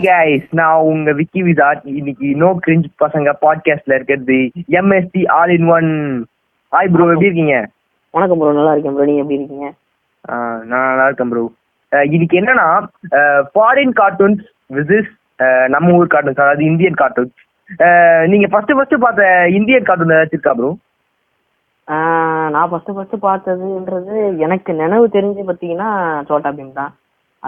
Hi guys நான் உங்க விக்கி விசாட் இன்னைக்கு நோ கிரிஞ்ச் பசங்க பாட்காஸ்ட்ல இருக்கிறது. MST all in one hi bro எப்படி இருக்கீங்க? வணக்கம் ப்ரோ நல்லா இருக்கேன் ப்ரோ நீங்க எப்படி இருக்கீங்க? நான் நல்லா இருக்கேன் ப்ரோ இன்னைக்கு என்னன்னா ஃபாரின் கார்ட்டூன்ஸ் விசிஸ் நம்ம ஊர் கார்ட்டூன்ஸ் அதாவது இந்தியன் கார்ட்டூன்ஸ் நீங்க ஃபர்ஸ்ட் ஃபர்ஸ்ட் பார்த்த இந்தியன் கார்ட்டூன் ஏதாச்சும் இருக்கா ப்ரோ நான் ஃபர்ஸ்ட் ஃபர்ஸ்ட் பார்த்ததுன்றது எனக்கு நினைவு தெரிஞ்சு பார்த்தீங்கன்னா சோட்டா பீம் தான்.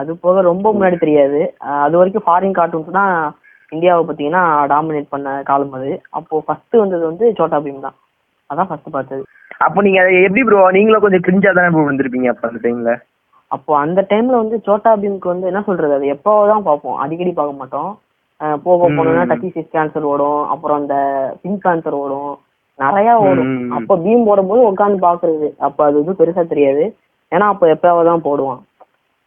அது போக ரொம்ப முன்னாடி தெரியாது. அது வரைக்கும் ஃபாரின் கார்ட்டூன்ஸ் தான் இந்தியாவை பார்த்தீங்கன்னா டாமினேட் பண்ண காலம் அது. அப்போ ஃபர்ஸ்ட் வந்தது வந்து சோட்டா பீம் தான். அதான் ஃபர்ஸ்ட் பார்த்தது. அப்போ நீங்க எப்படி ப்ரோ நீங்களும் கொஞ்சம் கிரிஞ்சா தானே ப்ரோ வந்திருப்பீங்க அப்போ அந்த டைம்ல அப்போ அந்த டைம்ல வந்து சோட்டா பீம்க்கு வந்து என்ன சொல்றது? அது எப்போ தான் பார்ப்போம். அடிக்கடி பார்க்க மாட்டோம். போக போனோம்னா. டக்கி சிஸ் கேன்சர் ஓடும். அப்புறம் அந்த பிங்க் கேன்சர் ஓடும். நிறைய ஓடும். அப்போ பீம் போடும்போது உட்காந்து பாக்குறது அப்ப அது வந்து பெருசா தெரியாது. ஏன்னா அப்போ எப்பயாவது தான் போடுவான்.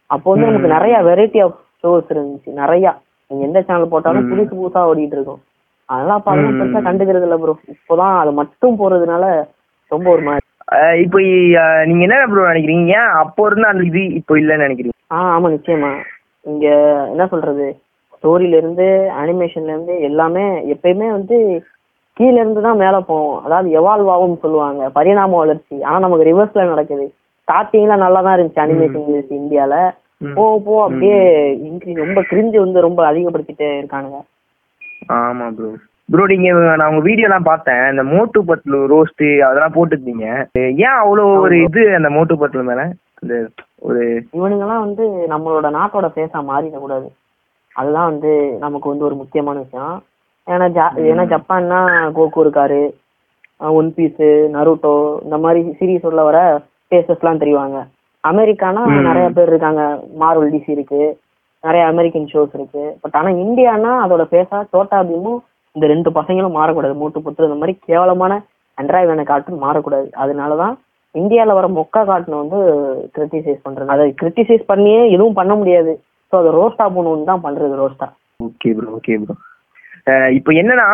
அப்போ வந்து ம். நிறைய வெரைட்டி ஆஃப் ஷோஸ் இருந்துச்சு. நிறைய. நீங்க எந்த சேனல் போட்டாலும். புதுசு புதுசா ஓடிட்டு இருக்கும். அதெல்லாம் ம். பெருசா கண்டுக்கிறது இல்ல ப்ரோ இப்போதான் அது மட்டும் போறதுனால ரொம்ப ஒரு மாதிரி. இப்போ நீங்க என்ன ப்ரோ நினைக்கிறீங்க? அப்போ இருந்த அந்த இது இப்போ இல்லைன்னு நினைக்கிறீங்க? ஆ ஆமா நிச்சயமா. இங்க என்ன சொல்றது? ஸ்டோரியில இருந்து அனிமேஷன்ல இருந்து எல்லாமே எப்பயுமே வந்து கீழ இருந்து தான் மேல போகும். அதாவது எவால்வ் ஆகும்னு சொல்லுவாங்க. பரிணாம வளர்ச்சி. ஆனா நமக்கு ரிவர்ஸ்ல நடக்குது. ஸ்டார்டிங்ல நல்லா தான் இருந்துச்சு அனிமேஷன் இருந்துச்சு இந்தியால. போக போக அப்படியே இன்க்ரீஸ் ரொம்ப கிரிஞ்சு வந்து ரொம்ப அதிகப்படுத்திட்டே இருக்கானுங்க. ஆமா ப்ரோ ப்ரோ நீங்க நான் உங்க வீடியோலாம் பார்த்தேன். இந்த மோட்டு பத்லு ரோஸ்ட் அதெல்லாம் போட்டுருந்தீங்க. ஏன் அவ்வளோ ஒரு இது அந்த மோட்டு பத்லு மேல? அந்த ஒரு இவனுங்கெல்லாம் வந்து நம்மளோட நாட்டோட ஃபேஸா மாறிடக்கூடாது. அதுதான் வந்து நமக்கு வந்து ஒரு முக்கியமான விஷயம். ஏன்னா ஜா ஏன்னா ஜப்பான்னா கோகு இருக்காரு ஒன் பீஸ் நருட்டோ இந்த மாதிரி சீரீஸ் உள்ள வர ஃபேஸஸ்லாம் தெரிவாங்க. அமெரிக்கானா. நிறைய பேர் இருக்காங்க. மார்வல் டிசி இருக்கு. நிறைய அமெரிக்கன் ஷோஸ் இருக்கு. பட் ஆனா இந்தியானா அதோட ஃபேஸா சோட்டா பீமும் இந்த ரெண்டு பசங்களும் மாறக்கூடாது. மூட்டு புத்து இந்த மாதிரி கேவலமான அண்ட்ராய்டு வேன கார்ட்டூன் மாறக்கூடாது. அதனாலதான் இந்தியால வர மொக்கா கார்ட்டூன் வந்து கிரிட்டிசைஸ் பண்றது. அதை கிரிட்டிசைஸ் பண்ணியே எதுவும் பண்ண முடியாது. ஸோ அதை ரோஸ்டா பண்ணணும்னு தான் பண்றது ரோஸ்டா ஓகே ப்ரோ ஓகே ப்ரோ இப்போ என்னன்னா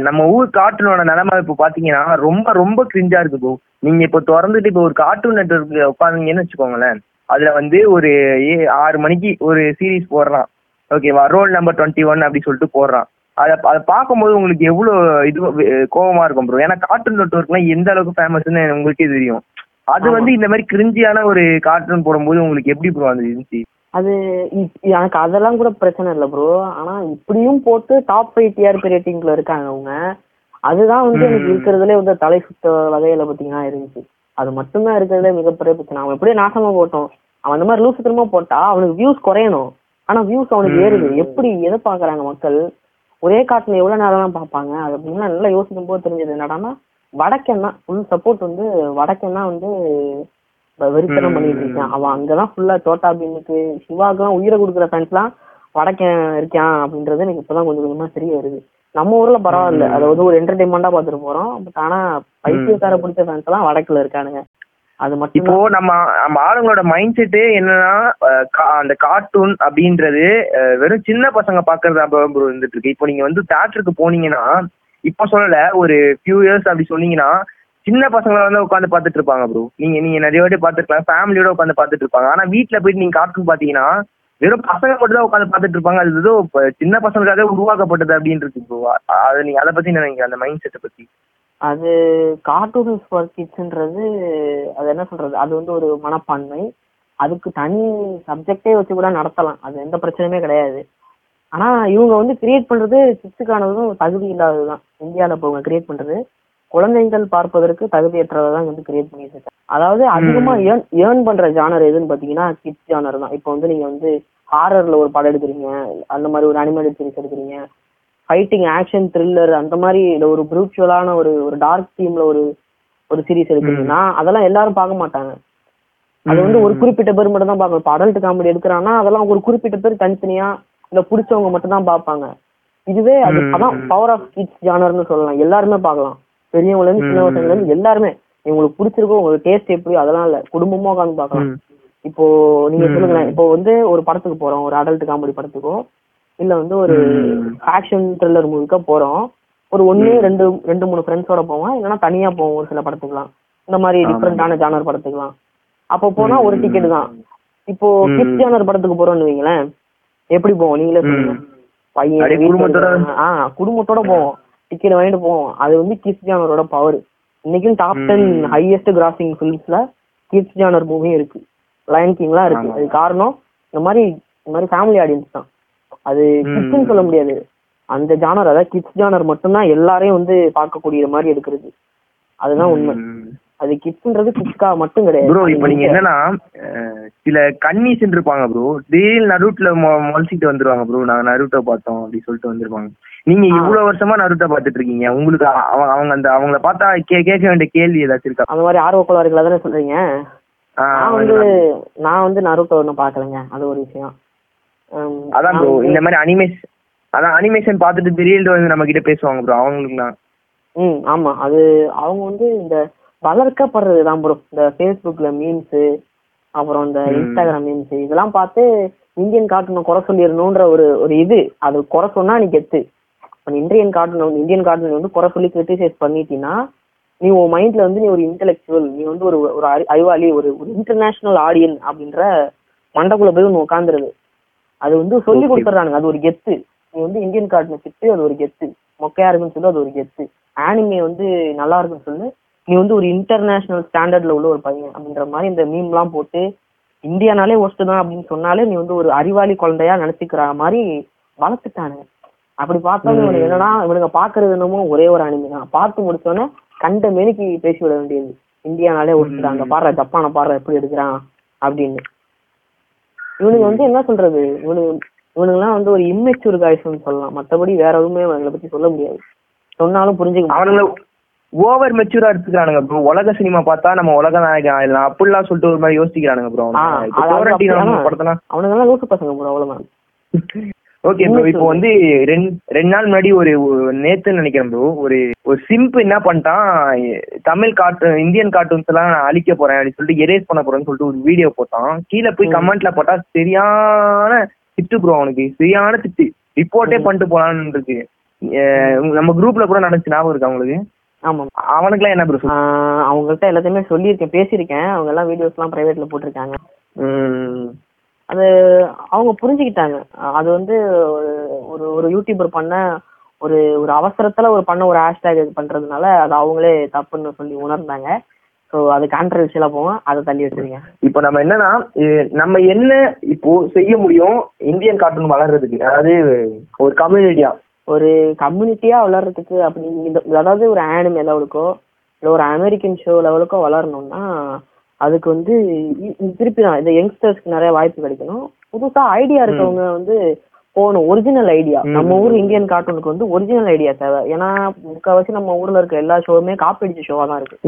நம்ம ஊர் கார்ட்டூனோட நிலைமை இப்போ பாத்தீங்கன்னா ரொம்ப ரொம்ப கிரிஞ்சா இருக்கு ப்ரோ நீங்க இப்போ திறந்துட்டு இப்போ ஒரு கார்ட்டூன் நெட்ஒர்க் உட்காந்தீங்கன்னு வச்சுக்கோங்களேன் அதுல வந்து ஒரு ஏ ஆறு மணிக்கு ஒரு சீரிஸ் போடுறான் ஓகேவா ரோல் நம்பர் டுவெண்ட்டி ஒன் அப்படி சொல்லிட்டு போடுறான் அதை அதை பார்க்கும்போது உங்களுக்கு எவ்வளோ இது கோவமா இருக்கும் ப்ரோ ஏன்னா கார்ட்டூன் நெட்ஒர்க்லாம் எந்த அளவுக்கு ஃபேமஸ்னு உங்களுக்கே தெரியும். அது. வந்து இந்த மாதிரி கிரிஞ்சியான ஒரு கார்ட்டூன் போடும்போது உங்களுக்கு எப்படி ப்ரோ அந்த இருந்துச்சு அது எனக்கு அதெல்லாம் கூட பிரச்சனை இல்லை ப்ரோ ஆனா இப்படியும் போட்டு டாப் ஃபைவ் டிஆர்பி ரேட்டிங்ல இருக்காங்க அவங்க. அதுதான் வந்து எனக்கு. இருக்கிறதுலே வந்து தலை சுத்த வகையில பாத்தீங்கன்னா இருந்துச்சு. அது மட்டும்தான் இருக்கிறதுலே மிகப்பெரிய பிரச்சனை. அவன் எப்படியே நாசமா போட்டோம். அவன் அந்த மாதிரி லூசுத்தனமா போட்டா அவனுக்கு வியூஸ் குறையணும். ஆனா வியூஸ் அவனுக்கு. ஏறுது. எப்படி எதை பாக்குறாங்க மக்கள்? ஒரே காட்டுல எவ்வளவு நேரம் தான் பார்ப்பாங்க? அது அப்படின்னா நல்லா யோசிக்கும் போது தெரிஞ்சது என்னடான்னா வடக்கன் தான் ஃபுல் சப்போர்ட் வந்து வடக்கன் தான் வந்து வெறித்தனம். பண்ணிட்டு இருக்கான் அவன் அங்கதான் ஃபுல்லா சோட்டா பீமுக்கு சிவாக்கெல்லாம் உயிரை கொடுக்குற ஃபேன்ஸ்லாம் வடக்கன் இருக்கான் அப்படின்றது எனக்கு இப்பதான் கொஞ்சம் கொஞ்சமா தெரிய வருது. நம்ம ஊர்ல பரவாயில்ல. அதை வந்து ஒரு என்டர்டைன்மெண்டா பாத்துட்டு போறோம். பட் ஆனா பைத்தியக்கார பிடிச்ச ஃபேன்ஸ் எல்லாம் வடக்குல இருக்கானுங்க. அது இப்போ மட்டும் நம்ம நம்ம ஆளுங்களோட மைண்ட் செட்டு என்னன்னா அந்த கார்ட்டூன் அப்படின்றது வெறும் சின்ன பசங்க பாக்குறதா ப்ரோ இருந்துட்டு இருக்கு. இப்போ நீங்க வந்து தியேட்டருக்கு போனீங்கன்னா இப்போ சொல்லல ஒரு ஃபியூ இயர்ஸ் அப்படி சொன்னீங்கன்னா சின்ன பசங்களை வந்து உட்காந்து பாத்துட்டு இருப்பாங்க ப்ரோ நீங்க நீங்க நிறைய வாட்டி பாத்துருக்கலாம் ஃபேமிலியோட உட்காந்து பாத்துட்டு இருப்பாங்க. ஆனா வீட்டுல போயிட்டு நீங்க கார்ட்டூன் பாத்தீங்கன்னா வெறும் பசங்க மட்டும் தான் உட்காந்து பார்த்துட்டு இருப்பாங்க. அது ஏதோ சின்ன பசங்களுக்காக உருவாக்கப்பட்டது அப்படின்னு இருக்கு ப்ரோ அது நீங்க அதை பத்தி என்ன நினைக்கிறீங்க? அந்த மைண்ட் செட்டை பத்தி. அது கார்ட்டூன்ஸ் ஃபார் கிட்ஸ்ன்றது அது என்ன சொல்றது? அது வந்து ஒரு மனப்பான்மை. அதுக்கு தனி சப்ஜெக்டே வச்சு கூட நடத்தலாம். அது எந்த பிரச்சனையுமே கிடையாது. ஆனா இவங்க வந்து கிரியேட் பண்றது கிட்ஸுக்கானதும் தகுதி இல்லாததுதான். இந்தியாவில் இப்போ இவங்க கிரியேட் பண்றது. குழந்தைகள் பார்ப்பதற்கு தகுதியற்றதை தான் வந்து கிரியேட் பண்ணிட்டு இருக்காங்க அதாவது அதிகமா. ஏர்ன் ஏர்ன் பண்ற ஜானர் எதுன்னு பாத்தீங்கன்னா கிட்ஸ் ஜானர் தான். இப்போ வந்து நீங்க வந்து ஹாரர்ல ஒரு படம் எடுக்கிறீங்க அந்த மாதிரி ஒரு அனிமேட்டட் சீரிஸ் எடுக்கிறீங்க ஃபைட்டிங் ஆக்ஷன் த்ரில்லர் அந்த மாதிரி ஒரு ப்ரூச்சுவலான ஒரு ஒரு டார்க் தீம்ல ஒரு ஒரு சீரிஸ் எடுக்கிறீங்கன்னா அதெல்லாம் எல்லாரும் பார்க்க மாட்டாங்க. அது வந்து ஒரு குறிப்பிட்ட பேர் மட்டும் தான் பார்க்கணும் இப்போ அடல்ட் காமெடி எடுக்கிறான்னா அதெல்லாம் ஒரு குறிப்பிட்ட பேர் தனித்தனியா இல்ல பிடிச்சவங்க மட்டும் தான் பார்ப்பாங்க. இதுவே அது. அதான் பவர் ஆஃப் கிட்ஸ் ஜானர்னு சொல்லலாம். எல்லாருமே பார்க்கலாம். பெரியவங்கல இருந்து சின்ன ம். பசங்கல இருந்து எல்லாருமே உங்களுக்கு பிடிச்சிருக்கோ உங்களுக்கு டேஸ்ட் எப்படி அதெல்லாம் இல்ல குடும்பமா உட்காந்து பார்க்கலாம் ம். இப்போ நீங்க. சொல்லுங்களேன் இப்போ வந்து ஒரு படத்துக்கு போறோம் ஒரு அடல்ட் காமெடி படத்துக்கோ இல்ல வந்து ஒரு. ஆக்ஷன் த்ரில்லர் மூவிக்கோ போறோம் ஒரு ம். ரெண்டு ரெண்டு மூணு ஃப்ரெண்ட்ஸோட போவோம் இல்லைன்னா தனியா போவோம் ஒரு சில படத்துக்குலாம் இந்த மாதிரி. டிஃப்ரெண்டான ஜானர் படத்துக்குலாம் அப்போ போனா ஒரு. டிக்கெட் தான் இப்போ. கிட்ஸ் ஜானர் படத்துக்கு போறோம்னு வைங்களேன் எப்படி போவோம் நீங்களே சொல்லுங்க. பையன் குடும்பத்தோட- இருக்கிறவங்க, ஆ குடும்பத்தோட போவோம் டிக்கெட் வாங்கிட்டு போவோம். அது வந்து கிட்ஸ் ஜானரோட பவர் இன்னைக்கும் டாப் டென். ஹையஸ்ட் கிராசிங் ஃபிலிம்ஸ்ல கிட்ஸ் ஜானர் மூவியும் இருக்கு. லயன் கிங்லாம் இருக்கு. அது காரணம் இந்த மாதிரி இந்த மாதிரி ஃபேமிலி ஆடியன்ஸ் தான். அது ம். கிட்ஸ்னு சொல்ல முடியாது. அந்த ஜானர் அதாவது கிட்ஸ் ஜானர் மட்டும்தான் எல்லாரையும் வந்து பார்க்கக்கூடிய மாதிரி எடுக்கிறது. அதுதான் உண்மை. அது கிட்ஸ்ன்றது கிட்ஸ்க்காக மட்டும் கிடையாது. ப்ரோ இப்போ நீங்க என்னன்னா சில கன்னிஸ் இருப்பாங்க ப்ரோ திடீர்னு நருட்ல முளைச்சிட்டு வந்துருவாங்க ப்ரோ நாங்க நருட்டோ பார்த்தோம் அப்படி சொல்லிட்டு வந்திருப்பாங்க. நீங்க. இவ்வளவு வருஷமா நருட்டோ பார்த்துட்டு இருக்கீங்க. உங்களுக்கு அவ- அவங்க அந்த அவங்கள பார்த்தா கேட்க வேண்டிய கேள்வி ஏதாச்சும் இருக்கா? அந்த மாதிரி ஆர்வ கோளாறுகளை தானே சொல்றீங்க? நான் வந்து நான் வந்து நருட்டோ ஒன்றும் பார்க்கலங்க. அது ஒரு விஷயம். அதான் ப்ரோ இந்த மாதிரி அனிமேஷன் அதான் அனிமேஷன் பார்த்துட்டு திடீர்னு வந்து நம்ம கிட்ட பேசுவாங்க ப்ரோ அவங்களுக்குலாம். ம் ஆமா. அது அவங்க வந்து இந்த வளர்க்கப்படுறது தான் ப்ரோ இந்த ஃபேஸ்புக்ல மீம்ஸ் அப்புறம் இந்த. இன்ஸ்டாகிராம் மீம்ஸ் இதெல்லாம் பார்த்து இந்தியன் கார்ட்டூனை குறை சொல்லிடணுன்ற ஒரு ஒரு இது. அது குறை சொன்னா நீ கெத்து. இந்தியன் கார்ட்டூன் வந்து இந்தியன் கார்ட்டூன் வந்து குறை சொல்லி கிரிட்டிசைஸ் பண்ணிட்டீங்கன்னா நீ உன் மைண்ட்ல வந்து நீ ஒரு இன்டெலெக்சுவல் நீ வந்து ஒரு ஒரு அறி- அறிவாளி ஒரு ஒரு இன்டர்நேஷனல் ஆடியன் அப்படின்ற மண்டக்குள்ள போய் ஒன்று உட்காந்துருது அது வந்து சொல்லி Okay. கொடுத்துட்றானுங்க. அது ஒரு கெத்து. நீ வந்து இந்தியன் கார்ட்டூனை திட்டு அது ஒரு கெத்து. மொக்கையா இருக்குன்னு சொல்லி அது ஒரு கெத்து. ஆனிமே வந்து நல்லா இருக்குன்னு சொல்லு. நீ வந்து ஒரு இன்டர்நேஷனல் ஸ்டாண்டர்ட்ல உள்ள ஒரு பையன் அப்படின்ற மாதிரி இந்த மீம்லாம் போட்டு இந்தியானாலே ஒஸ்ட் தான் அப்படின்னு சொன்னாலே நீ வந்து ஒரு அறிவாளி குழந்தையா நினைச்சுக்கிற மாதிரி வளர்த்துட்டானுங்க. அப்படி பார்த்தா ம். இவனுக்கு என்னன்னா இவனுங்க பாக்குறது என்னமோ ஒரே ஒரு அனிமே தான். பார்த்து முடிச்சோன்னே கண்ட மேனிக்கு பேசி விட வேண்டியது. இந்தியானாலே தான் அங்க பாடுற ஜப்பானை பாடுற எப்படி எடுக்கிறான் அப்படின்னு. இவனுங்க வந்து என்ன சொல்றது? இவனுங்க இவனுங்கெல்லாம் வந்து ஒரு இம்மெச்சூர் காய்ஸ்னு சொல்லலாம். மத்தபடி வேற எதுவுமே அவங்களை பத்தி சொல்ல முடியாது. சொன்னாலும் புரிஞ்சுக்க முடியாது. அவனுங்கள ஓவர் மெச்சூரா எடுத்துக்கிறானுங்க ப்ரோ உலக சினிமா பார்த்தா நம்ம உலக நாயகன் ஆயிடலாம். அப்படிலாம் சொல்லிட்டு ஒரு மாதிரி யோசிக்கிறானுங்க ப்ரோ? படத்தெல்லாம் அவனுங்கெல்லாம் லூசு பசங்க ப்ரோ அவ்வளவுதான். ஓகே ப்ரோ இப்போ வந்து ரெண்டு ரெண்டு நாள் முன்னாடி ஒரு நேத்துன்னு நினைக்கிறேன் ப்ரோ ஒரு ஒரு சிம்பு என்ன பண்ணிட்டான் தமிழ் கார்ட்டூன் இந்தியன் கார்ட்டூன்ஸ் எல்லாம் நான் அழிக்க போறேன் அப்படின்னு சொல்லிட்டு எரேஸ் பண்ண போறேன்னு சொல்லிட்டு ஒரு வீடியோ போட்டான். கீழே போய். கமெண்ட்ல போட்டா சரியான திட்டு ப்ரோ அவனுக்கு. சரியான திட்டு. ரிப்போர்ட்டே. பண்ணிட்டு போலான்னு இருக்கு. நம்ம குரூப்ல கூட நடந்துச்சு ஞாபகம் இருக்கு அவங்களுக்கு ஆமா அவனுக்குலாம் என்ன ப்ரோ அவங்கள்ட்ட எல்லாத்தையுமே சொல்லியிருக்கேன் பேசியிருக்கேன். அவங்க எல்லாம் வீடியோஸ் எல்லாம் பிரைவேட்ல போட்டிருக்காங்க. அது அவங்க புரிஞ்சுக்கிட்டாங்க. அது வந்து ஒரு- ஒரு யூடியூபர் பண்ண ஒரு ஒரு அவசரத்துல ஒரு பண்ண ஒரு ஹேஷ்டேக் பண்றதுனால அது அவங்களே தப்புன்னு சொல்லி உணர்ந்தாங்க. ஸோ அது கான்ட்ரவர்ஷியலா போவோம் அதை தள்ளி வச்சிருங்க. இப்போ நம்ம என்னன்னா நம்ம என்ன இப்போ செய்ய முடியும் இந்தியன் கார்ட்டூன் வளர்றதுக்கு? அதாவது ஒரு கம்யூனிட்டியா ஒரு கம்யூனிட்டியா வளர்றதுக்கு அப்படி அதாவது ஒரு ஆனிமே லெவலுக்கோ இல்லை ஒரு அமெரிக்கன் ஷோ லெவலுக்கோ வளரணும்னா அதுக்கு வந்து திருப்பி தான் இந்த யங்ஸ்டர்ஸ்க்கு நிறைய வாய்ப்பு கிடைக்கணும். புதுசா ஐடியா இருக்கவங்க வந்து போகணும். Original idea. நம்ம ஊர் இந்தியன் கார்ட்டூனுக்கு வந்து ஒரிஜினல் ஐடியா தேவை. ஏன்னா முக்கால்வாசி நம்ம ஊர்ல இருக்க எல்லா ஷோவுமே காப்பி அடிச்ச ஷோவா தான் இருக்கு.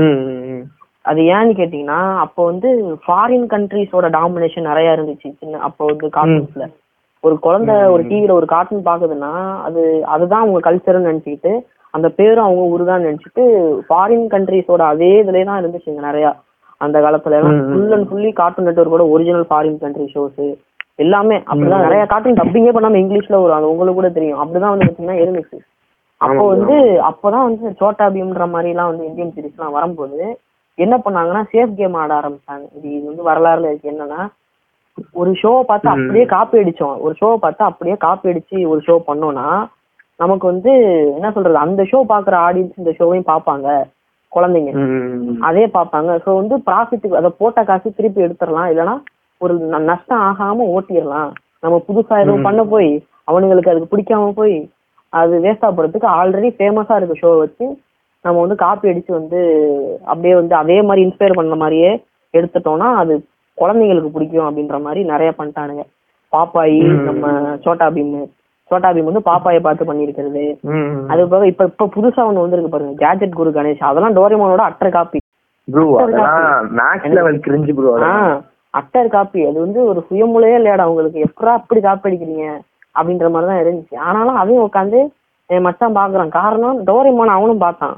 அது ஏன்னு கேட்டீங்கன்னா அப்போ வந்து ஃபாரின் கண்ட்ரீஸோட டாமினேஷன் நிறைய இருந்துச்சு. சின்ன அப்போ வந்து கார்ட்டூன்ஸ்ல ஒரு குழந்தை. ஒரு டிவில ஒரு கார்ட்டூன் பாக்குதுன்னா அது அதுதான் அவங்க கல்ச்சர்னு நினைச்சுக்கிட்டு அந்த பேரும் அவங்க ஊர் தான் நினைச்சிட்டு ஃபாரின் கண்ட்ரீஸோட அதே இதுலயே தான் இருந்துச்சுங்க நிறைய. அந்த காலத்துல எல்லாம். ஃபுல் அண்ட் ஃபுல்லி கார்ட்டூன் நெட்ஒர்க்கோட ஒரிஜினல் ஃபாரின் கண்ட்ரி ஷோஸ் எல்லாமே அப்படிதான். நிறைய கார்ட்டூன் டப்பிங்கே பண்ணாம இங்கிலீஷ்ல வரும் அது உங்களுக்கு கூட தெரியும். அப்படிதான் வந்து பாத்தீங்கன்னா இருந்துச்சு அப்போ வந்து அப்போதான் வந்து சோட்டா பீம்ன்ற மாதிரி எல்லாம் வந்து இந்தியன் சீரிஸ் எல்லாம் வரும்போது என்ன பண்ணாங்கன்னா சேஃப் கேம் ஆட ஆரம்பிச்சாங்க. இது இது வந்து வரலாறுல இருக்கு. என்னன்னா ஒரு ஷோவை பார்த்து. அப்படியே காப்பி அடிச்சோம். ஒரு ஷோவை பார்த்து அப்படியே காப்பி அடிச்சு ஒரு ஷோ பண்ணோம்னா நமக்கு வந்து என்ன சொல்றது? அந்த ஷோ பாக்குற ஆடியன்ஸ் இந்த ஷோவையும் பார்ப்பாங்க. குழந்தைங்க. அதே பார்ப்பாங்க. ஸோ வந்து ப்ராஃபிட் அதை போட்ட காசு திருப்பி எடுத்துடலாம். இல்லைன்னா ஒரு நஷ்டம் ஆகாம ஓட்டிடலாம். நம்ம புதுசா எதுவும். பண்ண போய் அவனுங்களுக்கு அதுக்கு பிடிக்காம போய் அது வேஸ்டா போறதுக்கு ஆல்ரெடி ஃபேமஸா இருக்க ஷோ வச்சு நம்ம வந்து காப்பி அடிச்சு வந்து அப்படியே வந்து அதே மாதிரி இன்ஸ்பயர் பண்ண மாதிரியே எடுத்துட்டோம்னா அது குழந்தைங்களுக்கு பிடிக்கும் அப்படின்ற மாதிரி நிறைய பண்ணிட்டானுங்க. பாப்பாயி. நம்ம சோட்டா பீம். சோட்டா பீம் வந்து பாப்பாயை பார்த்து பண்ணியிருக்கிறது. அது போக இப்ப இப்ப புதுசா ஒண்ணு வந்திருக்கு பாருங்க. கேஜெட் குரு கணேஷ் அதெல்லாம் டோரிமோனோட அட்டர் காப்பி. Utter copy. அது வந்து ஒரு சுயமுலையே இல்லையாடா உங்களுக்கு. எப்படா அப்படி காப்பி அடிக்கிறீங்க? அப்படின்ற மாதிரி தான் இருந்துச்சு. ஆனாலும் அதையும் உட்காந்து மச்சான் பாக்குறான். காரணம் டோரிமோன் அவனும் பார்த்தான்.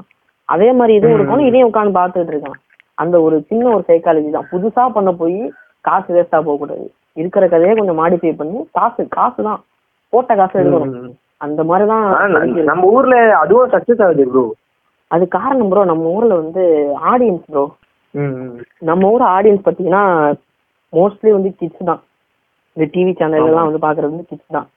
அதே மாதிரி இதுவும் ம். இருக்கணும். இதையும் உட்காந்து பார்த்துட்டு இருக்கான். அந்த ஒரு சின்ன ஒரு சைக்காலஜி தான். புதுசா பண்ண போய் காசு வேஸ்டா போக கூடாது இருக்கிற கதையை கொஞ்சம் மாடிஃபை பண்ணி காசு காசு தான் போட்ட காசு எடுக்கணும் அந்த மாதிரிதான். நம்ம ஊர்ல அதுவும் சக்சஸ் ஆகுது ப்ரோ அது காரணம் ப்ரோ நம்ம ஊர்ல வந்து ஆடியன்ஸ் ப்ரோ நம்ம ஊர் ஆடியன்ஸ் பாத்தீங்கன்னா மோஸ்ட்லி வந்து கிட்ஸ் தான். இந்த டிவி சேனல் எல்லாம் வந்து பாக்குறது வந்து கிட்ஸ் தான்.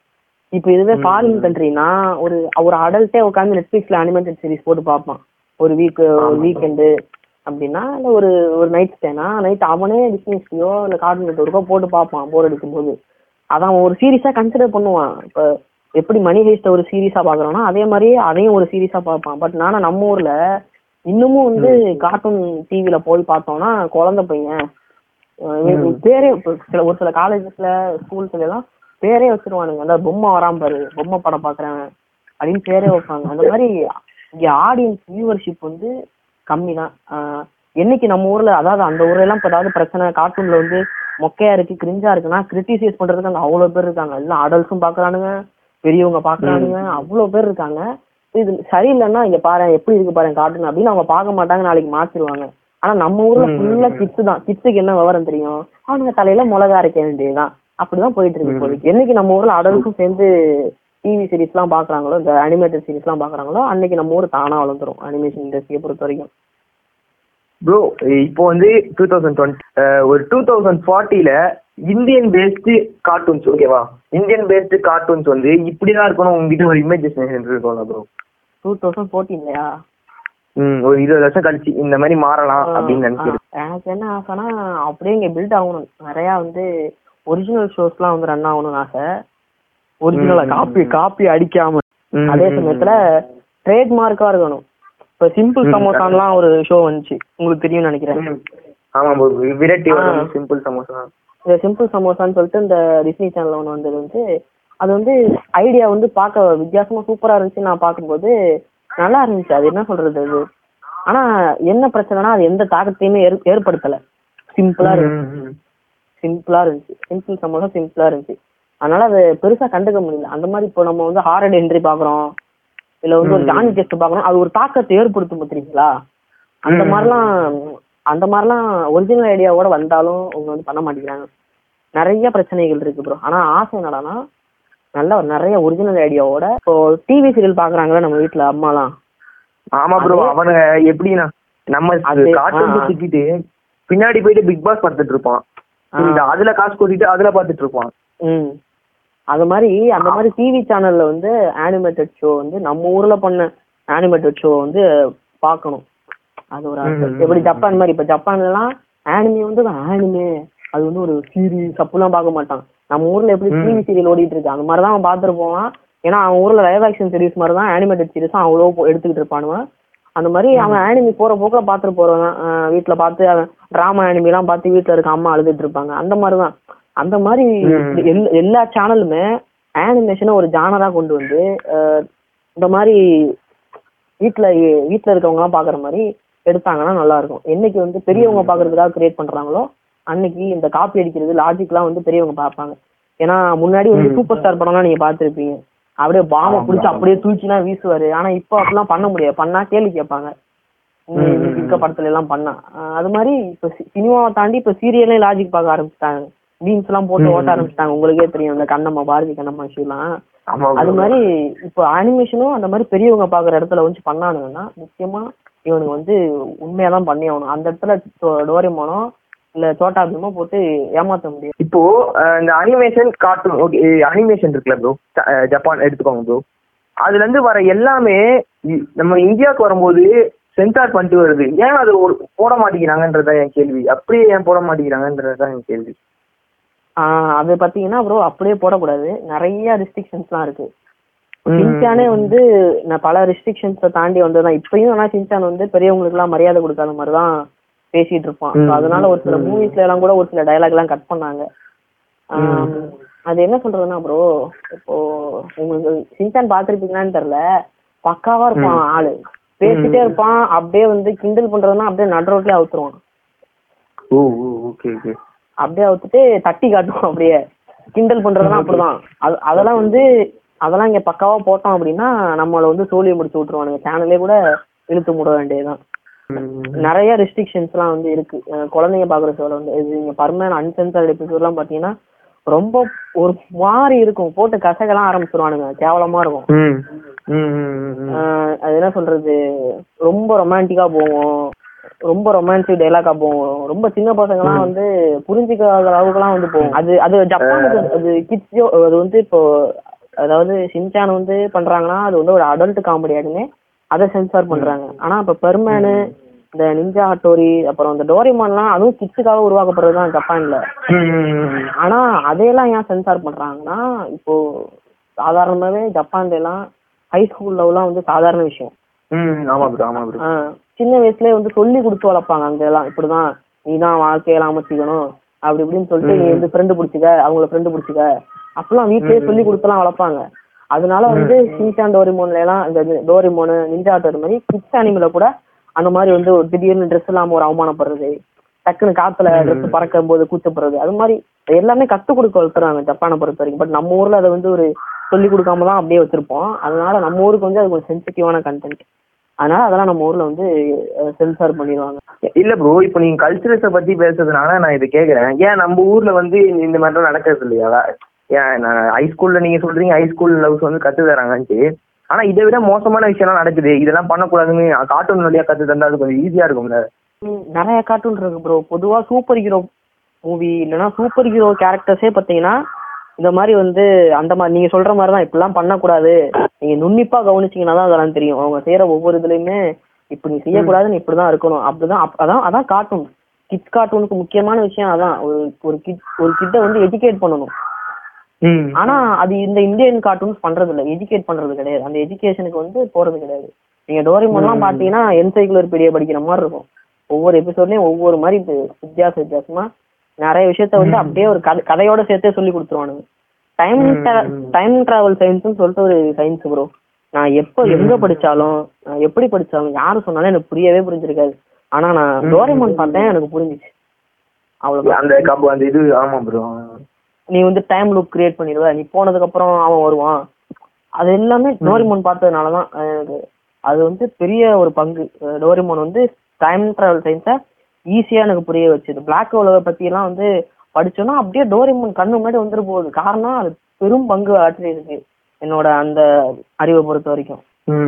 இப்போ இதுவே ஃபாரின் கண்ட்ரினா ஒரு ஒரு அடல்ட்டே உட்காந்து நெட்ஃபிளிக்ஸ்ல அனிமேட்டட் சீரிஸ் போட்டு பார்ப்பான். ஒரு வீக் ஒரு வீக்கெண்டு அப்படின்னா இல்ல ஒரு ஒரு நைட் ஸ்டேனா நைட் அவனே டிஸ்னிஸ்லயோ இல்ல கார்ட்டூன் நெட்வொர்க்கோ போட்டு பார்ப்பான் போர் அடிக்கும் போது அதான் ஒரு சீரிஸா கன்சிடர் பண்ணுவான். இப்ப எப்படி மணி ஹேஸ்ட ஒரு சீரிஸா பாக்குறோம்னா அதே மாதிரியே அதையும் ஒரு சீரிஸா பார்ப்பான். பட் நானா நம்ம ஊர்ல இன்னமும் வந்து கார்ட்டூன் டிவில போய் பார்த்தோம்னா குழந்தை பையன் பேரே சில ஒரு சில காலேஜஸ்ல ஸ்கூல்ஸ்ல எல்லாம் பேரே வச்சிருவானுங்க. அந்த பொம்மை வராம பாரு பொம்மை படம் பாக்குறேன் அப்படின்னு பேரே வைப்பாங்க. அந்த மாதிரி இங்க ஆடியன்ஸ் வியூவர்ஷிப் வந்து கம்மி தான் என்னைக்கு நம்ம ஊர்ல அதாவது அந்த ஊர்ல எல்லாம் ஏதாவது பிரச்சனை கார்ட்டூன்ல வந்து மொக்கையா இருக்கு கிரிஞ்சா இருக்குன்னா கிரிட்டிசைஸ் பண்றதுக்கு அங்க அவ்வளவு பேர் இருக்காங்க. எல்லாம் அடல்ட்ஸும் பாக்குறானுங்க பெரியவங்க பாக்குறானுங்க அவ்வளவு பேர் இருக்காங்க. இது சரியில்லைன்னா இங்க பாரு எப்படி இருக்கு பாரு கார்ட்டூன் அப்படின்னு அவங்க பார்க்க மாட்டாங்க நாளைக்கு மாத்திருவாங்க. ஆனா நம்ம ஊர்ல ஃபுல்லா கிட்ஸ் தான். கிட்ஸுக்கு என்ன விவரம் தெரியும்? அவனுங்க தலையில மிளகா அரைக்க வேண்டியதுதான். அப்படிதான் போயிட்டு இருக்கு இப்போதைக்கு. என்னைக்கு நம்ம ஊர்ல அடல்ட்ஸும் சேர்ந்து டிவி சீரிஸ் எல்லாம் பாக்குறாங்களோ இந்த அனிமேட்டட் சீரிஸ் எல்லாம் பாக்குறாங்களோ அன்னைக்கு நம்ம ஊர் தானா வளர்ந்துரும் அனிமேஷன் இண்டஸ்ட்ரியை பொறுத்த வரைக்கும். ப்ரோ இப்போ வந்து டூ தௌசண்ட் டுவெண்ட்டி ஒரு டூ தௌசண்ட் ஃபார்ட்டில இந்தியன் பேஸ்டு கார்ட்டூன்ஸ் ஓகேவா இந்தியன் பேஸ்டு கார்ட்டூன்ஸ் வந்து இப்படிதான் இருக்கணும் உங்ககிட்ட ஒரு இமேஜினேஷன் இருக்கும்ல ப்ரோ டூ தௌசண்ட் ஃபோர்டீன்லயா ம் ஒரு இருபது வருஷம் கழிச்சு இந்த மாதிரி மாறலாம் அப்படின்னு நினைக்கிறேன். எனக்கு என்ன ஆசைனா அப்படியே இங்க பில்ட் ஆகணும். நிறைய வந்து ஒரிஜினல் ஷோஸ்லாம் வந்து ரன் ஆகணும்னு ஆசை. ஒரிஜினலா காப்பி காப்பி அடிக்காம. அதே சமயத்துல ட்ரேட்மார்க்கா இருக்கணும். இப்ப சிம்பிள் சமோசான்லாம் ஒரு ஷோ வந்துச்சு. உங்களுக்கு தெரியும்னு நினைக்கிறேன். ஆமா விரட்டி. சிம்பிள் சமோசா இந்த சிம்பிள் சமோசான்னு சொல்லிட்டு இந்த டிஸ்னி சேனல்ல ஒன்று வந்தது வந்து அது வந்து ஐடியா வந்து பார்க்க வித்தியாசமா சூப்பரா இருந்துச்சு நான் பார்க்கும்போது நல்லா இருந்துச்சு. அது என்ன சொல்றது அது? ஆனா என்ன பிரச்சனைனா அது எந்த தாக்கத்தையுமே ஏற்- ஏற்படுத்தல. சிம்பிளா இருந்துச்சு. சிம்பிளா இருந்துச்சு. சிம்பிள் சமோசா சிம்பிளா இருந்துச்சு. அதனால அது பெருசா கண்டுக்க முடியல. அந்த மாதிரி இப்போ நம்ம வந்து ஹாரட் என்ட்ரி பாக்குறோம் இல்ல வந்து ஒரு ஜானி டெஸ்ட் பாக்குறோம் அது ஒரு தாக்கத்தை ஏற்படுத்தும் பாத்தீங்களா? அந்த. மாதிரிலாம் அந்த மாதிரிலாம் ஒரிஜினல் ஐடியாவோட வந்தாலும் அவங்க வந்து பண்ண மாட்டேங்கிறாங்க. நிறைய பிரச்சனைகள் இருக்கு ப்ரோ ஆனா ஆசை என்னடான்னா நல்ல நிறைய ஒரிஜினல் ஐடியாவோட இப்போ டிவி சீரியல் பாக்குறாங்களா நம்ம வீட்ல அம்மாலாம். ஆமா ப்ரோ அவனுங்க எப்படின்னா நம்ம ஆ. சுத்திட்டு பின்னாடி போயிட்டு பிக் பாஸ் பார்த்துட்டு இருப்பான்? அதுல காசு கொட்டிட்டு அதுல பார்த்துட்டு இருப்பான். அது மாதிரி அந்த மாதிரி டிவி சேனல்ல வந்து அனிமேட்டட் ஷோ வந்து நம்ம ஊர்ல பண்ண அனிமேட்டட் ஷோ வந்து பார்க்கணும் அது ஒரு. எப்படி ஜப்பான் மாதிரி இப்ப ஜப்பான்லாம் ஆனிமே வந்து ஆனிமே அது வந்து ஒரு சீரிஸ் அப்படிலாம் பார்க்க மாட்டான். நம்ம ஊர்ல எப்படி. டிவி சீரியல் ஓடிட்டு இருக்கு அந்த மாதிரி தான் அவன் பார்த்துட்டு போவான். ஏன்னா அவன் ஊர்ல லைவ் ஆக்ஷன் சீரிஸ் மாதிரி தான் அனிமேட்டட் சீரிஸும் அவ்வளோ போ- எடுத்துக்கிட்டு இருப்பானுவன் அந்த மாதிரி அவன் ஆனிமி போற போக்குல பார்த்துட்டு போறவன். வீட்ல பார்த்து அவன் டிராமா அனிமிலாம் பார்த்து வீட்ல இருக்க அம்மா அழுதுட்டு இருப்பாங்க. அந்த மாதிரி தான் அந்த மாதிரி. எல்லா- சேனலுமே அனிமேஷனை ஒரு ஜானரா கொண்டு வந்து இந்த மாதிரி வீட்ல வீட்ல இருக்கவங்க எல்லாம் பாக்குற மாதிரி எடுத்தாங்கன்னா நல்லா இருக்கும். என்னைக்கு வந்து பெரியவங்க பாக்குறதுக்காக கிரியேட் பண்றாங்களோ அன்னைக்கு இந்த காப்பி அடிக்கிறது லாஜிக்லாம் வந்து பெரியவங்க பார்ப்பாங்க. ஏன்னா முன்னாடி வந்து. சூப்பர் ஸ்டார் படம்லாம் நீங்க பார்த்திருப்பீங்க. அப்படியே ஆமா, பிடிச்சி. அப்படியே தூக்கிலாம் வீசுவாரு. ஆனா இப்போ அப்படிலாம் பண்ண முடியாது. பண்ணா கேள்வி கேட்பாங்க. இருக்க படத்துல எல்லாம் பண்ணா. அது மாதிரி இப்ப சினிமாவை தாண்டி இப்ப சீரியலே லாஜிக் பார்க்க ஆரம்பிச்சிட்டாங்க. மீம்ஸ் எல்லாம் போட்டு ஓட்ட. ஆரம்பிச்சிட்டாங்க. உங்களுக்கே தெரியும். இந்த கண்ணம்மா பாரதி கண்ணம்மா ஆமா அது. மாதிரி இப்போ அனிமேஷனும் அந்த மாதிரி பெரியவங்க பாக்குற இடத்துல வந்து பண்ணானுங்கன்னா முக்கியமா இவனுக்கு வந்து உண்மையா தான் பண்ணி ஆகணும். அந்த இடத்துல டோரேமோனோ இல்ல சோட்டா பீமோ போட்டு ஏமாத்த முடியாது இப்போ இந்த அனிமேஷன் கார்ட்டூன் ஓகே அனிமேஷன் இருக்குல்ல ப்ரோ ஜப்பான் எடுத்துக்கோங்க ப்ரோ அதுல இருந்து வர எல்லாமே நம்ம இந்தியாவுக்கு வரும்போது சென்சார் பண்ணிட்டு வருது. ஏன் அது போட மாட்டேங்கிறாங்கன்றதுதான் என் கேள்வி. அப்படியே ஏன் போட மாட்டேங்கிறாங்கன்றதுதான் என் கேள்வி. அது பாத்தீங்கன்னா ப்ரோ அப்படியே போடக்கூடாது. நிறைய ரெஸ்ட்ரிக்ஷன்ஸ்லாம் இருக்கு. சின்சானே வந்து நான் பல ரெஸ்ட்ரிக்ஷன்ஸை தாண்டி வந்ததுதான். இப்பயும் ஆனா சின்சான் வந்து பெரியவங்களுக்கு எல்லாம் மரியாதை கொடுக்காத மாதிரி தான் பேசிட்டு இருப்பான். அதனால ஒரு சில. மூவிஸ்ல எல்லாம் கூட ஒரு சில டயலாக் எல்லாம் கட் பண்ணாங்க. அது என்ன சொல்றதுன்னா ப்ரோ இப்போ உங்களுக்கு சின்சான் பாத்திருப்பீங்களான்னு தெரியல. பக்காவா இருப்பான் ஆளு. பேசிட்டே இருப்பான். அப்படியே வந்து கிண்டல் பண்றதுன்னா அப்படியே நடு ரோட்லயே அவுத்துருவான். அப்படியே அவுத்துட்டு தட்டி காட்டுவான் அப்படியே. கிண்டல் பண்றதுலாம் அப்படிதான். அது அதெல்லாம் வந்து அதெல்லாம் இங்க பக்காவா போட்டோம் அப்படின்னா நம்மள வந்து சோழியை முடிச்சு விட்டுருவானுங்க. சேனலே கூட இழுத்து மூட வேண்டியதுதான். நிறைய ரெஸ்ட்ரிக்ஷன்ஸ் எல்லாம் வந்து இருக்கு. குழந்தைங்க பாக்குற ஷோல வந்து இது நீங்க பர்மனன்ட் அன்சென்சர்ட் எபிசோட் எல்லாம் பாத்தீங்கன்னா ரொம்ப ஒரு மாதிரி இருக்கும். போட்டு கசகெல்லாம் ஆரம்பிச்சிருவானுங்க. கேவலமா இருக்கும். அது என்ன சொல்றது? ரொம்ப ரொமான்டிக்கா போவோம் ரொம்ப ரொமான்டிக் டைலாக்கா போவோம் ரொம்ப சின்ன பசங்கலாம் வந்து புரிஞ்சுக்காத அளவுக்குலாம் வந்து போகும். அது அது ஜப்பானுக்கு அது கிட்ஸ் அது வந்து இப்போ அதாவது சின்சான் வந்து பண்றாங்கன்னா அது வந்து ஒரு அடல்ட் காமெடி ஆடுன்னு அதை சென்சார் பண்றாங்க. ஆனா இப்ப பெர்மேனு இந்த நிஞ்சா ஹட்டோரி அப்புறம் இந்த டோரிமான்லாம் அதுவும் கிட்ஸுக்காக உருவாக்கப்படுறது தான் ஜப்பான்ல ஆனா அதையெல்லாம் ஏன் சென்சார் பண்றாங்கன்னா இப்போ சாதாரணமாவே ஜப்பான்ல எல்லாம் ஹை ஸ்கூல் லெவலாம் வந்து சாதாரண விஷயம். சின்ன வயசுலயே வந்து சொல்லி கொடுத்து வளர்ப்பாங்க அங்க எல்லாம் இப்படிதான் நீதான் வாழ்க்கையெல்லாம் அமைச்சிக்கணும். அப்படி இப்படின்னு சொல்லிட்டு நீ வந்து ஃப்ரெண்டு பிடிச்சிக்க அவங்கள ஃப்ரெண்டு பிடிச்சிக்க. அப்பெல்லாம் வீட்லயே சொல்லி கொடுத்துலாம் வளர்ப்பாங்க. அதனால வந்து சின்சான் டோரிமோன்ல எல்லாம் இந்த டோரிமோனு நிஞ்சா டோரி மாதிரி கிட்ஸ் அனிமில கூட அந்த மாதிரி வந்து ஒரு திடீர்னு ட்ரெஸ் இல்லாம ஒரு அவமானப்படுறது டக்குன்னு காத்துல ட்ரெஸ் பறக்கும் போது கூச்சப்படுறது அது மாதிரி எல்லாமே கத்து கொடுக்க வளர்த்துறாங்க ஜப்பானை பொறுத்த வரைக்கும். பட் நம்ம ஊர்ல அதை வந்து ஒரு சொல்லி கொடுக்காம தான் அப்படியே வச்சிருப்போம். அதனால நம்ம ஊருக்கு வந்து அது கொஞ்சம் சென்சிட்டிவான கண்டென்ட் அதனால அதெல்லாம் நம்ம ஊர்ல வந்து சென்சார் பண்ணிடுவாங்க. இல்ல ப்ரோ இப்போ நீங்க கல்ச்சரல்ஸ பத்தி பேசுறதுனால நான் இதை கேக்குறேன். ஏன் நம்ம ஊர்ல வந்து இந்த மாதிரிலாம் நடக்கிறது இல்லையா? ஏன் ஹை ஸ்கூல்ல நீங்க சொல்றீங்க ஹை ஸ்கூல் லவ்ஸ் வந்து கத்து தராங்கன்ட்டு. ஆனா இதை விட மோசமான விஷயம்லாம் நடக்குது. இதெல்லாம் பண்ணக்கூடாதுன்னு கார்ட்டூன் வழியா கத்து தந்தா அது கொஞ்சம் ஈஸியா இருக்கும்ல? நிறைய கார்ட்டூன் இருக்கு ப்ரோ பொதுவா சூப்பர் ஹீரோ மூவி இல்லைன்னா சூப்பர் ஹீரோ கேரக்டர்ஸே பார்த்தீங்கன்னா இந்த மாதிரி வந்து அந்த மாதிரி நீங்க சொல்ற மாதிரி தான் இப்படிலாம் பண்ணக்கூடாது. நீங்க நுண்ணிப்பா கவனிச்சீங்கன்னா தான் அதெல்லாம் தெரியும். அவங்க செய்யற ஒவ்வொரு இதுலயுமே இப்படி நீ செய்யக்கூடாதுன்னு இப்படிதான் இருக்கணும். அப்படிதான் அப்- அதான் அதான் கார்ட்டூன். கிட்ஸ் கார்ட்டூனுக்கு முக்கியமான விஷயம் அதான். ஒரு ஒரு கிட் ஒரு கிட்ட வந்து எஜுகேட் பண்ணணும். ஆனா அது இந்த இந்தியன் கார்ட்டூன்ஸ் பண்றது இல்ல எஜுகேட் பண்றது கிடையாது. அந்த எஜுகேஷனுக்கு வந்து போறது கிடையாது. நீங்க டோரிமோன்லாம் பாத்தீங்கன்னா என்சைக்ளோபீடியா படிக்கிற மாதிரி இருக்கும். ஒவ்வொரு எபிசோட்லயும் ஒவ்வொரு மாதிரி வித்தியாச வித்தியாசமா நிறைய விஷயத்த வந்து அப்படியே ஒரு கதை கதையோட சேர்த்தே சொல்லி கொடுத்துருவானுங்க. டைம் டைம் டிராவல் சயின்ஸ்னு சொல்லிட்டு ஒரு சயின்ஸ் ப்ரோ நான் எப்போ எங்க படிச்சாலும் நான் எப்படி படிச்சாலும் யாரு சொன்னாலும் எனக்கு புரியவே புரிஞ்சிருக்காது. ஆனா நான் டோரிமோன் பார்த்தேன் எனக்கு புரிஞ்சிச்சு. அவ்வளவுதான். அந்த கப் அந்த இது ஆமா ப்ரோ நீ வந்து டைம் லூப் கிரியேட் பண்ணிடுவ. நீ போனதுக்கு அப்புறம் அவன் வருவான். அது எல்லாமே டோரிமோன் பார்த்ததுனால தான் எனக்கு அது வந்து பெரிய ஒரு பங்கு. டோரிமோன் வந்து டைம் டிராவல் சயின்ஸை ஈஸியா எனக்கு புரிய வச்சுது. பிளாக் உலக பத்தி எல்லாம் வந்து படிச்சோன்னா அப்படியே டோரிமோன் கண்ணு முன்னாடி வந்துட்டு போகுது. காரணம் அது பெரும் பங்கு ஆற்றிருக்கு என்னோட அந்த அறிவை பொறுத்த வரைக்கும்.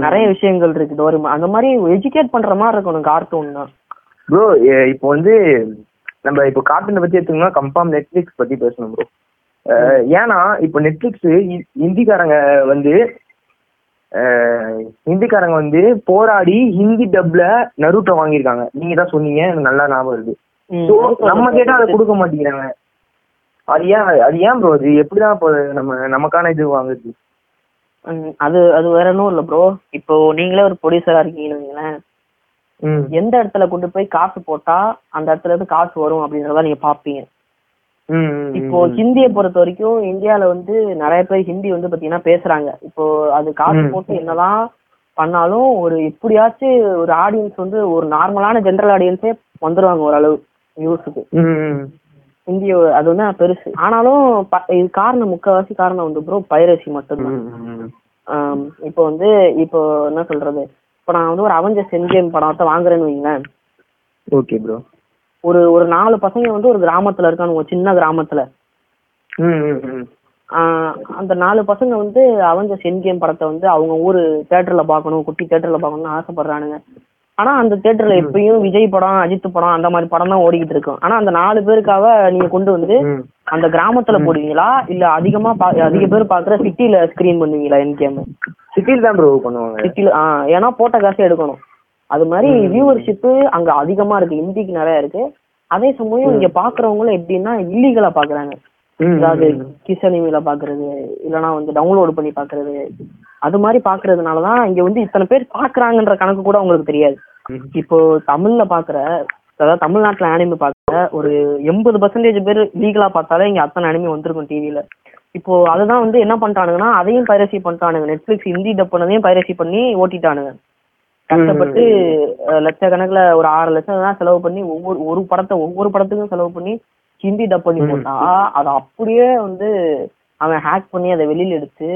நிறைய விஷயங்கள் இருக்கு டோரிமோன் அந்த மாதிரி எஜுகேட் பண்ற மாதிரி இருக்கணும் கார்ட்டூன் தான். ப்ரோ இப்போ வந்து நம்ம இப்போ கார்ட்டூனை பத்தி எடுத்தோம்னா கன்ஃபார்ம் நெட்ஃபிளிக்ஸ் பத்தி பேசணும் ப்ரோ ஏன்னா இப்போ நெட்ஃபிளிக்ஸ் ஹிந்திக்காரங்க வந்து ஹிந்திக்காரங்க வந்து போராடி ஹிந்தி டப்ல நருட்டோ வாங்கியிருக்காங்க. நீங்க தான் சொன்னீங்க எனக்கு நல்லா ஞாபகம் இருக்கு. ஸோ நம்ம கேட்டா அதை கொடுக்க மாட்டேங்கிறாங்க. அது ஏன் அது ஏன் ப்ரோ அது எப்படிதான் இப்போ நம்ம நமக்கான இது வாங்குது அது அது வேற ஒன்றும் இல்லை ப்ரோ இப்போ நீங்களே ஒரு ப்ரொடியூசரா இருக்கீங்கன்னு எந்த இடத்துல கொண்டு போய் காசு போட்டா அந்த இடத்துல இருந்து காசு வரும் அப்படின்றத நீங்க பாப்பீங்க இப்போ ஹிந்தியை பொறுத்த வரைக்கும் இந்தியால வந்து நிறைய பேர் ஹிந்தி வந்து பாத்தீங்கன்னா பேசுறாங்க. இப்போ அது காசு போட்டு என்னதான் பண்ணாலும் ஒரு எப்படியாச்சும் ஒரு ஆடியன்ஸ் வந்து ஒரு நார்மலான ஜென்ரல் ஆடியன்ஸே வந்துருவாங்க ஓரளவு நியூஸுக்கு. ஹிந்தி அது வந்து பெருசு. ஆனாலும் இது காரணம் முக்கால்வாசி காரணம் வந்து ப்ரோ பைரசி மட்டும்தான். இப்போ வந்து இப்போ என்ன சொல்றது? இப்போ நான் வந்து ஒரு அவஞ்ச சென்கேம் படத்தை வாங்குறேன்னு வைங்களேன். ஓகே ப்ரோ ஒரு ஒரு நாலு பசங்க வந்து ஒரு கிராமத்துல இருக்கானுங்க சின்ன கிராமத்துல. அந்த நாலு பசங்க வந்து அவஞ்ச சென்கேம் படத்தை வந்து அவங்க ஊரு தேட்டர்ல பார்க்கணும் குட்டி தேட்டர்ல பார்க்கணும்னு ஆசைப்படுறானுங்க. ஆனா அந்த தேட்டர்ல எப்பயும் விஜய் படம் அஜித் படம் அந்த மாதிரி படம் தான் ஓடிக்கிட்டு இருக்கும். ஆனா அந்த நாலு பேருக்காக நீங்க கொண்டு வந்து. அந்த கிராமத்துல போடுவீங்களா? இல்ல அதிகமா அதிக பேர் பாக்குற சிட்டில ஸ்கிரீன் பண்ணுவீங்களா என்கேம் சிட்டியில் தான் ப்ரோ பண்ணுவாங்க. சிட்டில ஏன்னா போட்ட காசு எடுக்கணும். அது மாதிரி வியூவர்ஷிப் அங்க அதிகமா இருக்கு. ஹிந்திக்கு நிறைய இருக்கு. அதே சமயம் இங்க பாக்குறவங்களும் எப்படின்னா இல்லீகலா பாக்குறாங்க. அதாவது கிஸ் அனிமில பாக்குறது இல்லனா வந்து டவுன்லோட் பண்ணி பாக்குறது. அது மாதிரி பாக்குறதுனாலதான் இங்க வந்து இத்தனை பேர் பாக்குறாங்கன்ற கணக்கு கூட உங்களுக்கு தெரியாது. இப்போ தமிழ்ல பாக்குற அதாவது தமிழ்நாட்டுல அனிமி பாக்குற ஒரு எண்பது பர்சன்டேஜ் பேர் லீகலா பார்த்தாலே இங்க அத்தனை அனிமி வந்திருக்கும் டிவில இப்போ அதுதான் வந்து என்ன பண்ணிட்டானுங்கன்னா அதையும் பைரசி பண்ணிட்டானுங்க நெட்ஃபிளிக்ஸ் ஹிந்தி டப் பண்ணதையும் பைரசி பண்ணி ஓட்டிட்டானுங்க. கஷ்டப்பட்டு லட்சக்கணக்குல ஒரு ஆறு லட்சம் தான் செலவு பண்ணி ஒவ்வொரு ஒரு படத்தை ஒவ்வொரு படத்துக்கும் செலவு பண்ணி ஹிந்தி டப் பண்ணி போட்டா அதை அப்படியே வந்து அவன் ஹேக் பண்ணி அதை வெளியில எடுத்து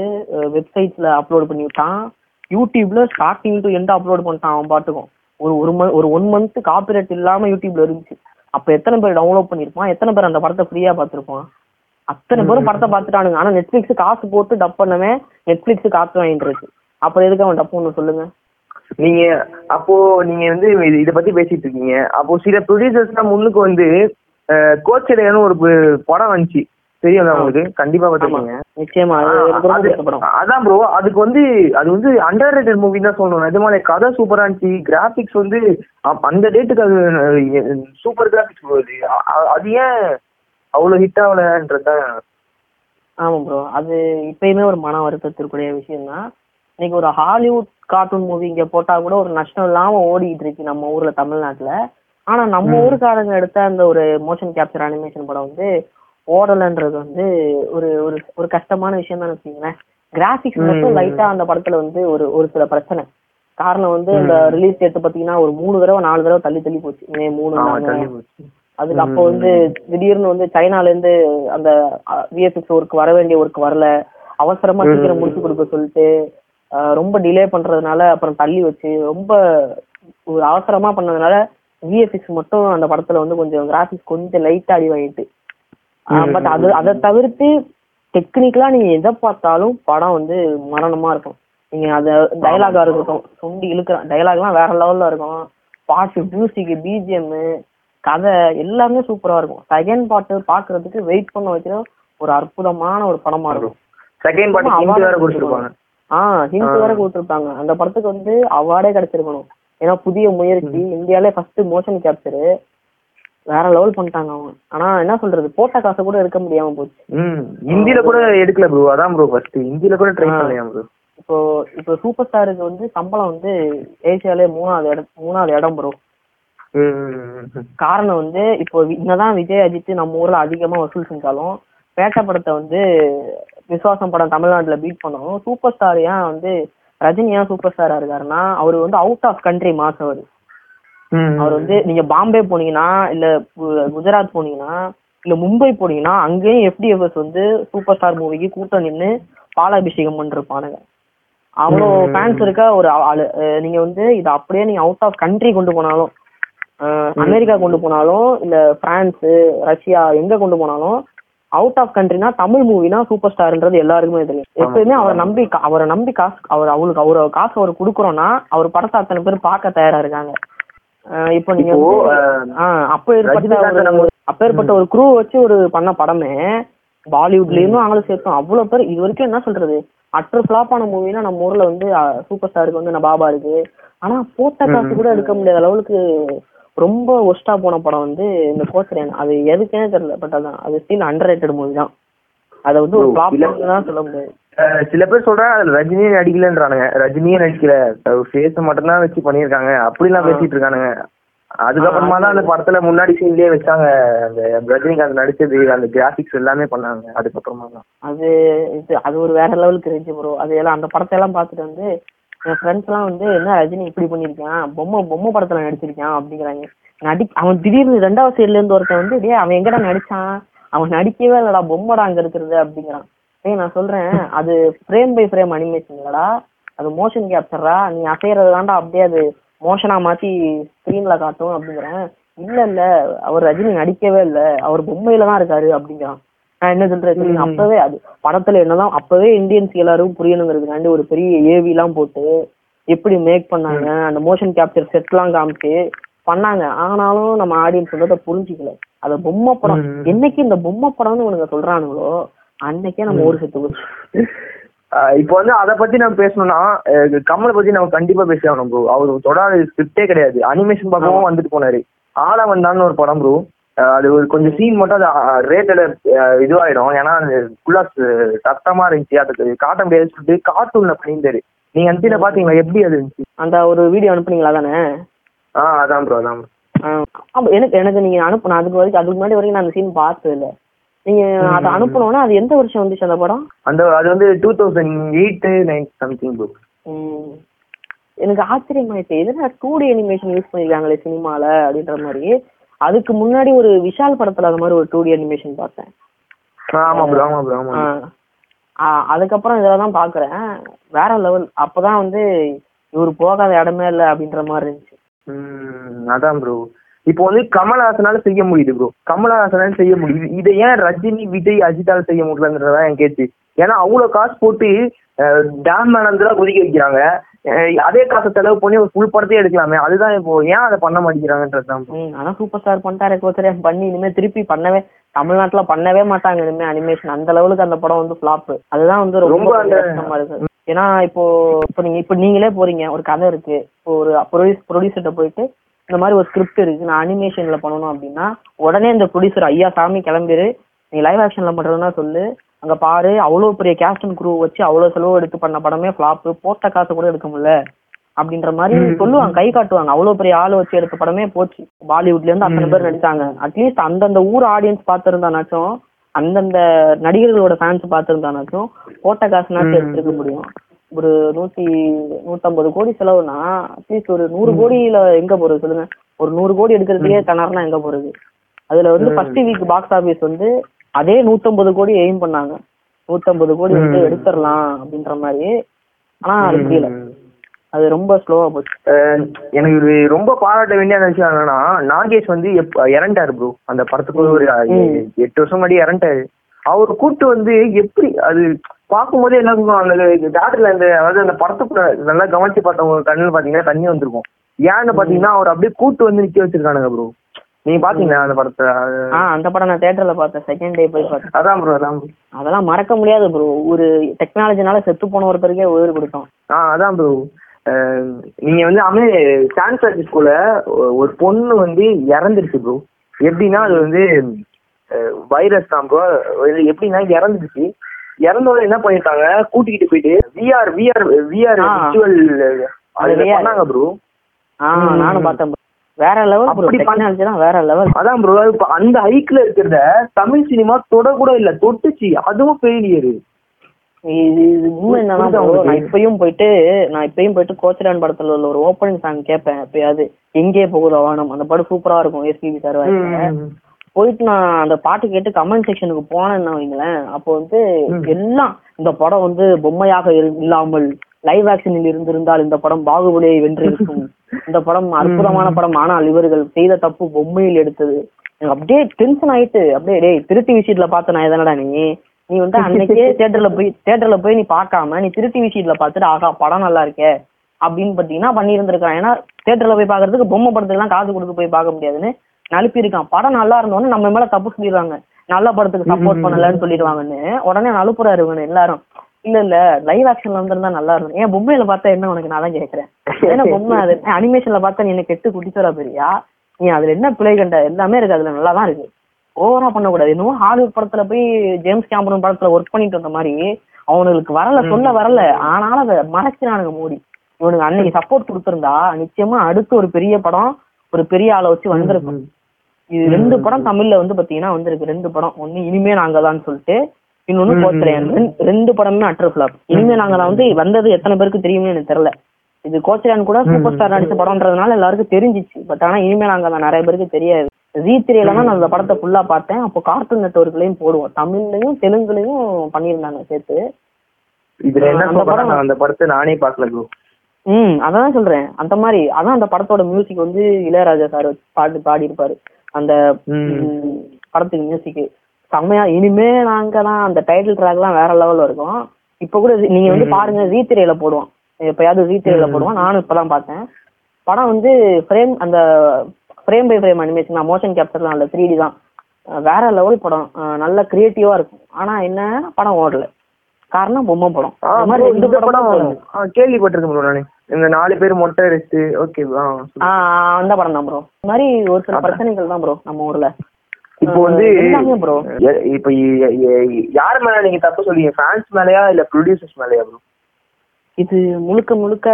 வெப்சைட்ஸ்ல அப்லோட் பண்ணி விட்டான். யூடியூப்ல ஸ்டார்டிங் டு எண்ட் அப்லோட் பண்ணிட்டான் அவன் பாட்டுக்கும். ஒரு ஒரு ஒரு ஒன் மந்த் காப்பிரைட் இல்லாம யூடியூப்ல இருந்துச்சு. அப்ப எத்தனை பேர் டவுன்லோட் பண்ணிருப்பான் எத்தனை பேர் அந்த படத்தை ஃப்ரீயா பார்த்திருப்பான்? அத்தனை பேரும் படத்தை பார்த்துட்டானுங்க. ஆனா நெட்ஃபிளிக்ஸ் காசு போட்டு டப் பண்ணவன் நெட்ஃபிளிக்ஸ் காசு வாங்கிட்டு இருக்கு. அப்புறம் எதுக்கு அவன் டப் பண்ணணும் சொல்லுங்க? நீங்க அப்போ நீங்க வந்து இது- பத்தி பேசிட்டு இருக்கீங்க. அப்போ சில ப்ரொடியூசர்ஸ்லாம் முன்னுக்கு வந்து கோச்சடையான்னு ஒரு படம் வந்துச்சு. தெரியும் உங்களுக்கு? கண்டிப்பா பார்த்துருக்கீங்க நிச்சயமா. அதான் ப்ரோ அதுக்கு வந்து அது வந்து அண்டர் ரேட்டட் மூவி தான் சொல்லணும். நிஜமாலே கதை சூப்பரா இருந்துச்சு. கிராபிக்ஸ் வந்து அந்த டேட்டுக்கு அது சூப்பர் கிராபிக்ஸ் அ- அது ஏன் அவ்வளவு ஹிட் ஆகலன்றதுதான் ஆமா ப்ரோ அது இப்பயுமே ஒரு மன வருத்தத்திற்குரிய விஷயம் தான் இன்னைக்கு ஒரு ஹாலிவுட் கார்ட்டூன் மூவி இங்க போட்டா கூட ஒரு நஷ்டம் இல்லாம ஓடிட்டு இருக்கு நம்ம ஊர்ல தமிழ்நாட்டுல. ஆனா நம்ம ஊருக்காரங்க எடுத்த அந்த ஒரு மோஷன் கேப்சர் அனிமேஷன் படம் வந்து ஓடலன்றது வந்து ஒரு ஒரு ஒரு கஷ்டமான விஷயம் தான் வச்சுக்கீங்களேன். கிராபிக்ஸ் மட்டும் லைட்டா அந்த படத்துல வந்து ஒரு ஒரு சில பிரச்சனை. காரணம் வந்து இந்த ரிலீஸ் டேட் பாத்தீங்கன்னா ஒரு மூணு தடவை நாலு தடவை தள்ளி தள்ளி போச்சு. மே மூணு. அதுக்கு அப்போ வந்து திடீர்னு வந்து சைனால இருந்து அந்த விஎஃப்எக்ஸ் ஒர்க் வர வேண்டிய ஒர்க் வரல. அவசரமா சீக்கிரம் முடிச்சு கொடுக்க சொல்லிட்டு ரொம்ப டிலே பண்றதுனால அப்புறம் தள்ளி வச்சு ரொம்ப ஒரு அவசரமா பண்ணதுனால விஎஃப்எக்ஸ் மட்டும் அந்த படத்துல வந்து கொஞ்சம் கிராபிக்ஸ் கொஞ்சம் லைட்டா அடிவாயிட்டு பட் அது அதை தவிர்த்து டெக்னிக்கலா நீங்க எதை பார்த்தாலும் படம் வந்து மரணமா இருக்கும். நீங்க அத டயலாகா இருக்கட்டும் சுண்டி இழுக்கிற டயலாக்லாம் வேற லெவல்ல இருக்கும். பாட்டு மியூசிக் பிஜிஎம் கதை எல்லாமே சூப்பரா இருக்கும். செகண்ட் பாட்டு பாக்குறதுக்கு வெயிட் பண்ண வைக்கிற ஒரு அற்புதமான ஒரு படமா இருக்கும். செகண்ட் ஹிந்தி வேற கொடுத்துருப்பாங்க. ஆஹ் ஹிந்த் வேற கொடுத்துருப்பாங்க. அந்த படத்துக்கு வந்து அவார்டே கிடைச்சிருக்கணும். ஏன்னா புதிய முயற்சி இந்தியாலே ஃபர்ஸ்ட் மோஷன் கேப்சரு வேற லெவல் பண்ணிட்டாங்க அவங்க. ஆனா என்ன சொல்றது? போட்ட காசை கூட எடுக்க முடியாம போச்சு. ஹிந்தில கூட எடுக்கல ப்ரோ அதான் ப்ரோ ஃபர்ஸ்ட் ஹிந்தில கூட ட்ரை பண்ணலையா ப்ரோ இப்போ இப்போ சூப்பர் ஸ்டாருக்கு வந்து சம்பளம் வந்து ஏசியாலே மூணாவது இடம் மூணாவது இடம் ப்ரோ காரணம் வந்து இப்போ என்னதான் விஜய் அஜித் நம்ம ஊர்ல அதிகமா வசூல் செஞ்சாலும் பேட்ட படத்தை வந்து விசுவாசம் படம் தமிழ்நாட்டுல பீட் பண்ணணும் சூப்பர் ஸ்டார் ஏன் வந்து ரஜினி ஏன் சூப்பர் ஸ்டாரா இருக்காருன்னா அவர் வந்து அவுட் ஆஃப் கண்ட்ரி மாஸ் அவர். அவர் வந்து நீங்க பாம்பே போனீங்கன்னா இல்ல குஜராத் போனீங்கன்னா இல்ல மும்பை போனீங்கன்னா அங்கேயும் எஃப்டிஎஃப்எஸ் வந்து சூப்பர் ஸ்டார் மூவிக்கு கூட்டம் நின்னு பாலாபிஷேகம் பண்ணிருப்பானுங்க அவ்வளோ ஃபேன்ஸ் இருக்க ஒரு ஆளு. நீங்க வந்து இதை அப்படியே நீங்க அவுட் ஆஃப் கண்ட்ரி கொண்டு போனாலும் அமெரிக்கா கொண்டு போனாலும் இல்ல பிரான்ஸ் ரஷ்யா எங்க கொண்டு போனாலும் அவுட் ஆஃப் கண்ட்ரினா தமிழ் மூவினா சூப்பர் ஸ்டார்ன்றது எல்லாருக்குமே தெரியும். எப்பயுமே அவரை நம்பி அவரை நம்பி காசு அவர் அவருக்கு அவரு காசு அவர் கொடுக்குறோம்னா அவர் படத்தை அத்தனை பேர் பார்க்க தயாரா இருக்காங்க. இப்போ நீங்க அஹ், ஆஹ் அப்பேற்பட்ட ரஜினிகாந்த் ஒரு நம்ம- குரூ வச்சு ஒரு பண்ண படமே பாலிவுட்ல இருந்தும் ஆங்களும் சேர்த்தோம். அவ்வளவு பேர் இது வரைக்கும் என்ன சொல்றது? அற்ற ஃபிளாப் ஆன மூவினா நம்ம ஊர்ல வந்து சூப்பர் ஸ்டாருக்கு வந்து நபாபா இருக்கு. ஆனா போட்ட காசு கூட எடுக்க முடியாத லெவலுக்கு ரொம்ப ஒஸ்டா போன படம் வந்து இந்த கோச்சரேன் அது எதுக்குன்னே தெரியல பட் அதான் அது ஸ்டில் அண்டர் ரேட்டட் மூவி தான். அதை வந்து ஒரு தான் சொல்ல முடியாது. சில பேர் சொல்றாங்க அதுல ரஜினியே நடிக்கலன்றானுங்க. ரஜினியே நடிக்கல. ஃபேஸ் மட்டும் தான் வச்சு பண்ணிருக்காங்க அப்படிலாம் பேசிட்டு இருக்கானுங்க. அதுக்கப்புறமா தான் அந்த படத்துல முன்னாடி சீன்லயே வச்சாங்க. அந்த ரஜினிகாந்த் நடிச்சது அந்த கிராபிக்ஸ் எல்லாமே பண்ணாங்க. அதுக்கப்புறமா தான். அது இது அது ஒரு வேற லெவலுக்கு இருந்துச்சு ப்ரோ அது எல்லாம் அந்த படத்தை எல்லாம் பார்த்துட்டு வந்து என் ஃப்ரெண்ட்ஸ் எல்லாம் வந்து என்ன ரஜினி இப்படி பண்ணிருக்கான் பொம்மை பொம்மை படத்துல நடிச்சிருக்கான் அப்படிங்கிறாங்க. நடி அவன் திடீர்னு ரெண்டாவது சைடுல இருந்து ஒருத்தன் வந்து டே அவன் எங்கடா நடிச்சான்? அவன் நடிக்கவே இல்லடா பொம்மைடா அங்க இருக்கிறது அப்படிங்கிறான். டேய் நான் சொல்றேன் அது ஃப்ரேம் பை ஃப்ரேம் அனிமேஷன் இல்லடா. அது மோஷன் கேப்சர்ரா நீ அசைறது தாண்டா அப்படியே அது மோஷனா மாத்தி ஸ்கிரீன்ல காட்டும் அப்படிங்கிறேன். இல்ல இல்ல. அவர் ரஜினி நடிக்கவே இல்ல. அவர் பொம்மையில தான் இருக்காரு அப்படிங்கிறான். நான் என்ன சொல்றேன்? அப்பவே அது படத்துல என்னதான் அப்பவே இந்தியன்ஸ் எல்லாரும் புரியணுங்கிறதுக்காண்டி ஒரு பெரிய ஏவி எல்லாம் போட்டு எப்படி மேக் பண்ணாங்க அந்த மோஷன் கேப்சர் செட் எல்லாம் காமிச்சு பண்ணாங்க. ஆனாலும் நம்ம ஆடியன்ஸ் வந்து அதை புரிஞ்சுக்கல. அது பொம்மை படம். என்னைக்கு இந்த பொம்மை படம்னு இவனுங்க சொல்றானுங்களோ அன்னைக்கே நம்ம ஊர் செத்து இப்போ வந்து அத பத்தி நம்ம பேசணும்னா கமலை பத்தி நம்ம கண்டிப்பா பேசி ஆகணும் ப்ரோ அவர் தொடாத ஸ்கிரிப்டே கிடையாது. அனிமேஷன் பக்கமும் வந்துட்டு போனாரு. ஆள வந்தான்னு ஒரு படம் ப்ரோ அது ஒரு கொஞ்சம் சீன் மட்டும் அது ரேட்டட் இதுவாயிடும். ஏன்னா அது ஃபுல்லா சத்தமா இருந்துச்சு. அதுக்கு காட்ட முடியாதுன்னு சொல்லிட்டு கார்ட்டூன்ல பண்ணியிருந்தாரு. நீங்க அந்த சீனை பாத்தீங்களா? எப்படி அது இருந்துச்சு? அந்த ஒரு வீடியோ அனுப்புனீங்களா தானே? ஆ அதான் ப்ரோ அதான் ஆமா எனக்கு எனக்கு நீங்க அனுப்புன அதுக்கு வரைக்கும் அதுக்கு முன்னாடி வரைக்கும் நான் அந்த சீன் பார்த்தது இல்ல நீங்க அதை அனுப்பணும்னா அது எந்த வருஷம் வந்துச்சு அந்த படம்? அந்த அது வந்து two thousand eight nine something bro ம். எனக்கு ஆச்சரியமாயிடுச்சு. எதுனா டூ டி அனிமேஷன் யூஸ் பண்ணிருக்காங்களே சினிமால அப்படின்ற மாதிரி. அதுக்கு முன்னாடி ஒரு விஷால் படத்துல அந்த மாதிரி ஒரு டூ டி அனிமேஷன் பார்த்தேன். அதுக்கப்புறம் இதில் தான் பாக்குறேன் வேற லெவல் அப்பதான் வந்து இவர் போகாத இடமே இல்ல அப்படின்ற மாதிரி இருந்துச்சு. அதான் ப்ரோ இப்போ வந்து கமல்ஹாசனால செய்ய முடியுது ப்ரோ கமல்ஹாசனால செய்ய முடியுது. இதை ஏன் ரஜினி விஜய் அஜித்தால செய்ய முடியலன்றதான் என் கேட்டு ஏன்னா அவ்வளவு காசு போட்டு டேம் மேனந்தரா குதிக்க வைக்கிறாங்க. அதே காசை செலவு பண்ணி ஒரு ஃபுல் படத்தையே எடுக்கலாமே. அதுதான் இப்போ ஏன் அதை பண்ண மாட்டேங்கிறாங்கன்றது ஆனா சூப்பர் ஸ்டார் பண்ணிட்டாரே கோச்சரே. பண்ணி இனிமே திருப்பி பண்ணவே தமிழ்நாட்டுல பண்ணவே மாட்டாங்க இனிமே அனிமேஷன் அந்த லெவலுக்கு அந்த படம் வந்து ஃபிளாப் அதுதான் வந்து ரொம்ப கஷ்டமா இருக்கு. ஏன்னா இப்போ இப்போ நீங்க இப்போ நீங்களே போறீங்க. ஒரு கதை இருக்கு. இப்போ ஒரு ப்ரொடியூஸ் ப்ரொடியூசர்கிட்ட போயிட்டு இந்த மாதிரி ஒரு ஸ்கிரிப்ட் இருக்கு. நான் அனிமேஷன்ல பண்ணணும் அப்படின்னா உடனே இந்த ப்ரொடியூசர் ஐயா சாமி கிளம்பிரு. நீ லைவ் ஆக்ஷன்ல பண்றதுன்னா சொல்லு. அங்க பாரு. அவ்வளவு பெரிய கேஸ்ட் அண்ட் குரூ வச்சு அவ்வளவு செலவு எடுத்து பண்ண படமே ஃபிளாப் போட்ட காசு கூட எடுக்க முடியல. அப்படின்ற மாதிரி சொல்லுவாங்க. கை காட்டுவாங்க. அவ்வளவு பெரிய ஆளு வச்சு எடுத்த படமே போச்சு. பாலிவுட்ல இருந்து அத்தனை பேர் நடிச்சாங்க. அட்லீஸ்ட் அந்தந்த ஊர் ஆடியன்ஸ் பார்த்திருந்தானாச்சும் அந்தந்த நடிகர்களோட ஃபேன்ஸ் பார்த்திருந்தானாச்சும் போட்ட காசுனாச்சும் எடுத்திருக்க முடியும். ஒரு நூத்தி நூத்தம்பது கோடி செலவுனா அட்லீஸ்ட் ஒரு நூறு கோடியில எங்க போறது சொல்லுங்க. ஒரு நூறு கோடி எடுக்கிறதுக்கே தனார்னா எங்க போறது? அதுல வந்து ஃபர்ஸ்ட் வீக் பாக்ஸ் ஆபீஸ் வந்து அதே நூத்தம்பது கோடி எய்ம் பண்ணாங்க. நூத்தம்பது கோடி வந்து எடுத்துடலாம் அப்படின்ற மாதிரி. ஆனா அது முடியல. அது ரொம்ப ஸ்லோவா போச்சு. எனக்கு இது ரொம்ப பாராட்ட வேண்டிய விஷயம் என்னன்னா நாகேஷ் வந்து இறண்டாரு ப்ரோ அந்த படத்துக்கு ஒரு எட்டு வருஷம் முன்னாடி இறண்டாரு அவர் கூட்டு வந்து எப்படி அது பார்க்கும்போதே என்ன சொல்லுவோம் அந்த தேட்டர்ல இந்த அதாவது அந்த படத்துக்குள்ள நல்லா கவனிச்சு பார்த்தவங்க கண்ணில் பாத்தீங்கன்னா தண்ணி வந்திருக்கும். ஏன்னு பாத்தீங்கன்னா அவர் அப்படியே கூட்டு வந்து நிக்க வச்சிருக்கானுங்க ப்ரோ நீங்க பாத்தீங்களா அந்த படத்தை? அந்த படம் நான் தியேட்டர்ல பார்த்தேன் செகண்ட் டே போய் பார்த்தேன். அதான் ப்ரோ அதான். அதெல்லாம் மறக்க முடியாது ப்ரோ ஒரு டெக்னாலஜினால செத்து போன ஒருத்தருக்கே உயிர் கொடுத்தோம். ஆ அதான் ப்ரோ நீங்க வந்து அமே சான் பிரான்சிஸ்கோல ஒரு பொண்ணு வந்து இறந்துருச்சு ப்ரோ எப்படின்னா அது வந்து வைரஸ் தான் ப்ரோ எப்படின்னா இறந்துருச்சு. இறந்தோட என்ன பண்ணிருக்காங்க கூட்டிக்கிட்டு போயிட்டு விஆர் விஆர் விஆர். விர்ச்சுவல். பண்ணாங்க ப்ரோ நானும் பார்த்தேன் bro. வேற லெவல் அப்படி டெக்னாலஜி வேற லெவல் அதான் ப்ரோ அந்த ஹைக்ல இருக்கிறத தமிழ் சினிமா தொட கூட இல்ல தொட்டுச்சு. அதுவும் ஃபெயிலியர் இது உண்மை என்னன்னா? நான் இப்பயும் போயிட்டு நான் இப்பயும் போயிட்டு கோச்சரான் படத்துல உள்ள ஒரு ஓப்பனிங் சாங் கேட்பேன் எப்பயாவது. எங்கே போகுதோ வானம். அந்த படம் சூப்பரா இருக்கும் எஸ்பிபி சார் போயிட்டு நான் அந்த பாட்டு கேட்டு கமெண்ட் செக்ஷனுக்கு போனேன்னு வைங்களேன். அப்போ வந்து எல்லாம் இந்த படம் வந்து பொம்மையாக இல்லாமல் லைவ் ஆக்ஷனில் இருந்திருந்தால் இந்த படம் பாகுபலியை வென்றிருக்கும். இந்த படம் அற்புதமான படம். ஆனால் இவர்கள் செய்த தப்பு பொம்மையில் எடுத்தது. எனக்கு அப்படியே டென்ஷன் ஆயிட்டு அப்படியே டேய் திருட்டி விஷயத்துல பார்த்த நான் எதனடா நீ? நீ வந்து அன்னைக்கே தியேட்டர்ல போய் தியேட்டர்ல போய் நீ பார்க்காம நீ திருட்டி விஷயத்துல பார்த்துட்டு ஆகா படம் நல்லா இருக்கே. அப்படின்னு பாத்தீங்கன்னா பண்ணியிருந்திருக்கான் ஏன்னா தியேட்டர்ல போய் பார்க்கறதுக்கு பொம்மை படத்துக்குலாம் காசு கொடுத்து போய் பார்க்க முடியாதுன்னு நழுப்பியிருக்கான். படம் நல்லா இருந்தோன்னு நம்ம மேல தப்பு சொல்லிடுவாங்க. நல்ல படத்துக்கு சப்போர்ட் பண்ணலன்னு சொல்லிடுவாங்கன்னு. உடனே நழுப்புறாரு இவனு எல்லாரும். இல்ல இல்ல லைவ் ஆக்ஷன்ல வந்திருந்தா நல்லா இருக்கும். ஏன் பொம்மையில பார்த்தா என்ன உனக்கு? நான் தான் கேக்குறேன். ஏன்னா பொம்மை அது? அனிமேஷன்ல பார்த்தா நீ என்ன கெட்டு குட்டிச்சோரா பெரியா நீ அதுல என்ன பிழை கண்ட? எல்லாமே இருக்கு. அதுல நல்லா தான் இருக்கு ஓவரா பண்ணக்கூடாது. இன்னும் ஹாலிவுட் படத்துல போய் ஜேம்ஸ் கேமரன் படத்துல ஒர்க் பண்ணிட்டு வந்த மாதிரி அவனுக்கு வரல சொல்ல வரல. ஆனாலும் அதை மறைச்சினானுங்க மூடி. இவனுக்கு அன்னைக்கு சப்போர்ட் கொடுத்திருந்தா நிச்சயமா அடுத்து ஒரு பெரிய படம் ஒரு பெரிய ஆளை வச்சு வந்திருக்கும். இது ரெண்டு படம் தமிழ்ல வந்து பாத்தீங்கன்னா வந்திருக்கு. ரெண்டு படம். ஒண்ணு இனிமே நாங்க தான் சொல்லிட்டு இன்னொன்னு கோச்சரையன் ரெண்டு- படமுமே அட்டர் ஃபிளாப் இனிமே நாங்க தான் வந்து வந்தது எத்தனை பேருக்கு தெரியும்னு எனக்கு தெரியல. இது கோச்சரையன் கூட சூப்பர் ஸ்டார் நடிச்ச படம்ன்றதுனால எல்லாருக்கும் தெரிஞ்சிச்சு. பட் ஆனா இனிமே நாங்க தான் நிறைய பேருக்கு தெரியாது. ஜி த்ரீல தான் நான் அந்த படத்தை ஃபுல்லா பார்த்தேன். அப்போ கார்ட்டூன் நெட்ஒர்க்லயும் போடுவோம். தமிழ்லயும் தெலுங்குலயும் பண்ணியிருந்தாங்க சேர்த்து. இதுல என்ன படம் அந்த படத்தை நானே பார்க்கல ப்ரோ ம் அதான் சொல்றேன். அந்த மாதிரி அதான் அந்த படத்தோட மியூசிக் வந்து இளையராஜா சார் பாட்டு பாடி இருப்பாரு அந்த படத்துக்கு மியூசிக் செம்மையா. இனிமே நாங்க தான் அந்த டைட்டில் ட்ராக்லாம் வேற லெவல்ல இருக்கும். இப்ப கூட நீங்க வந்து பாருங்க ஜி திரையில போடுவோம். எப்பயாவது ஜி திரையில போடுவோம். நானும் இப்பதான் பார்த்தேன். படம் வந்து ஃப்ரேம் அந்த ஃப்ரேம் பை ஃப்ரேம் அனிமேஷன் தான். மோஷன் கேப்சர்லாம் இல்ல த்ரீ டி தான். வேற லெவல் படம். நல்ல கிரியேட்டிவா இருக்கும். ஆனா என்ன படம் ஓடல. காரணம் பொம்மை படம். கேள்விப்பட்டிருக்கேன் இந்த நாலு பேர் மொட்டை அடிச்சு ஓகே அந்த படம் தான் ப்ரோ இந்த மாதிரி ஒரு சில பிரச்சனைகள் தான் ப்ரோ நம்ம ஊர்ல. இப்போ வந்து ப்ரோ இப்போ யார் மேல நீங்க தப்பு சொல்றீங்க? ஃபேன்ஸ் மேலயா இல்ல ப்ரொடியூசர்ஸ் மேலயா ப்ரோ இது முழுக்க முழுக்க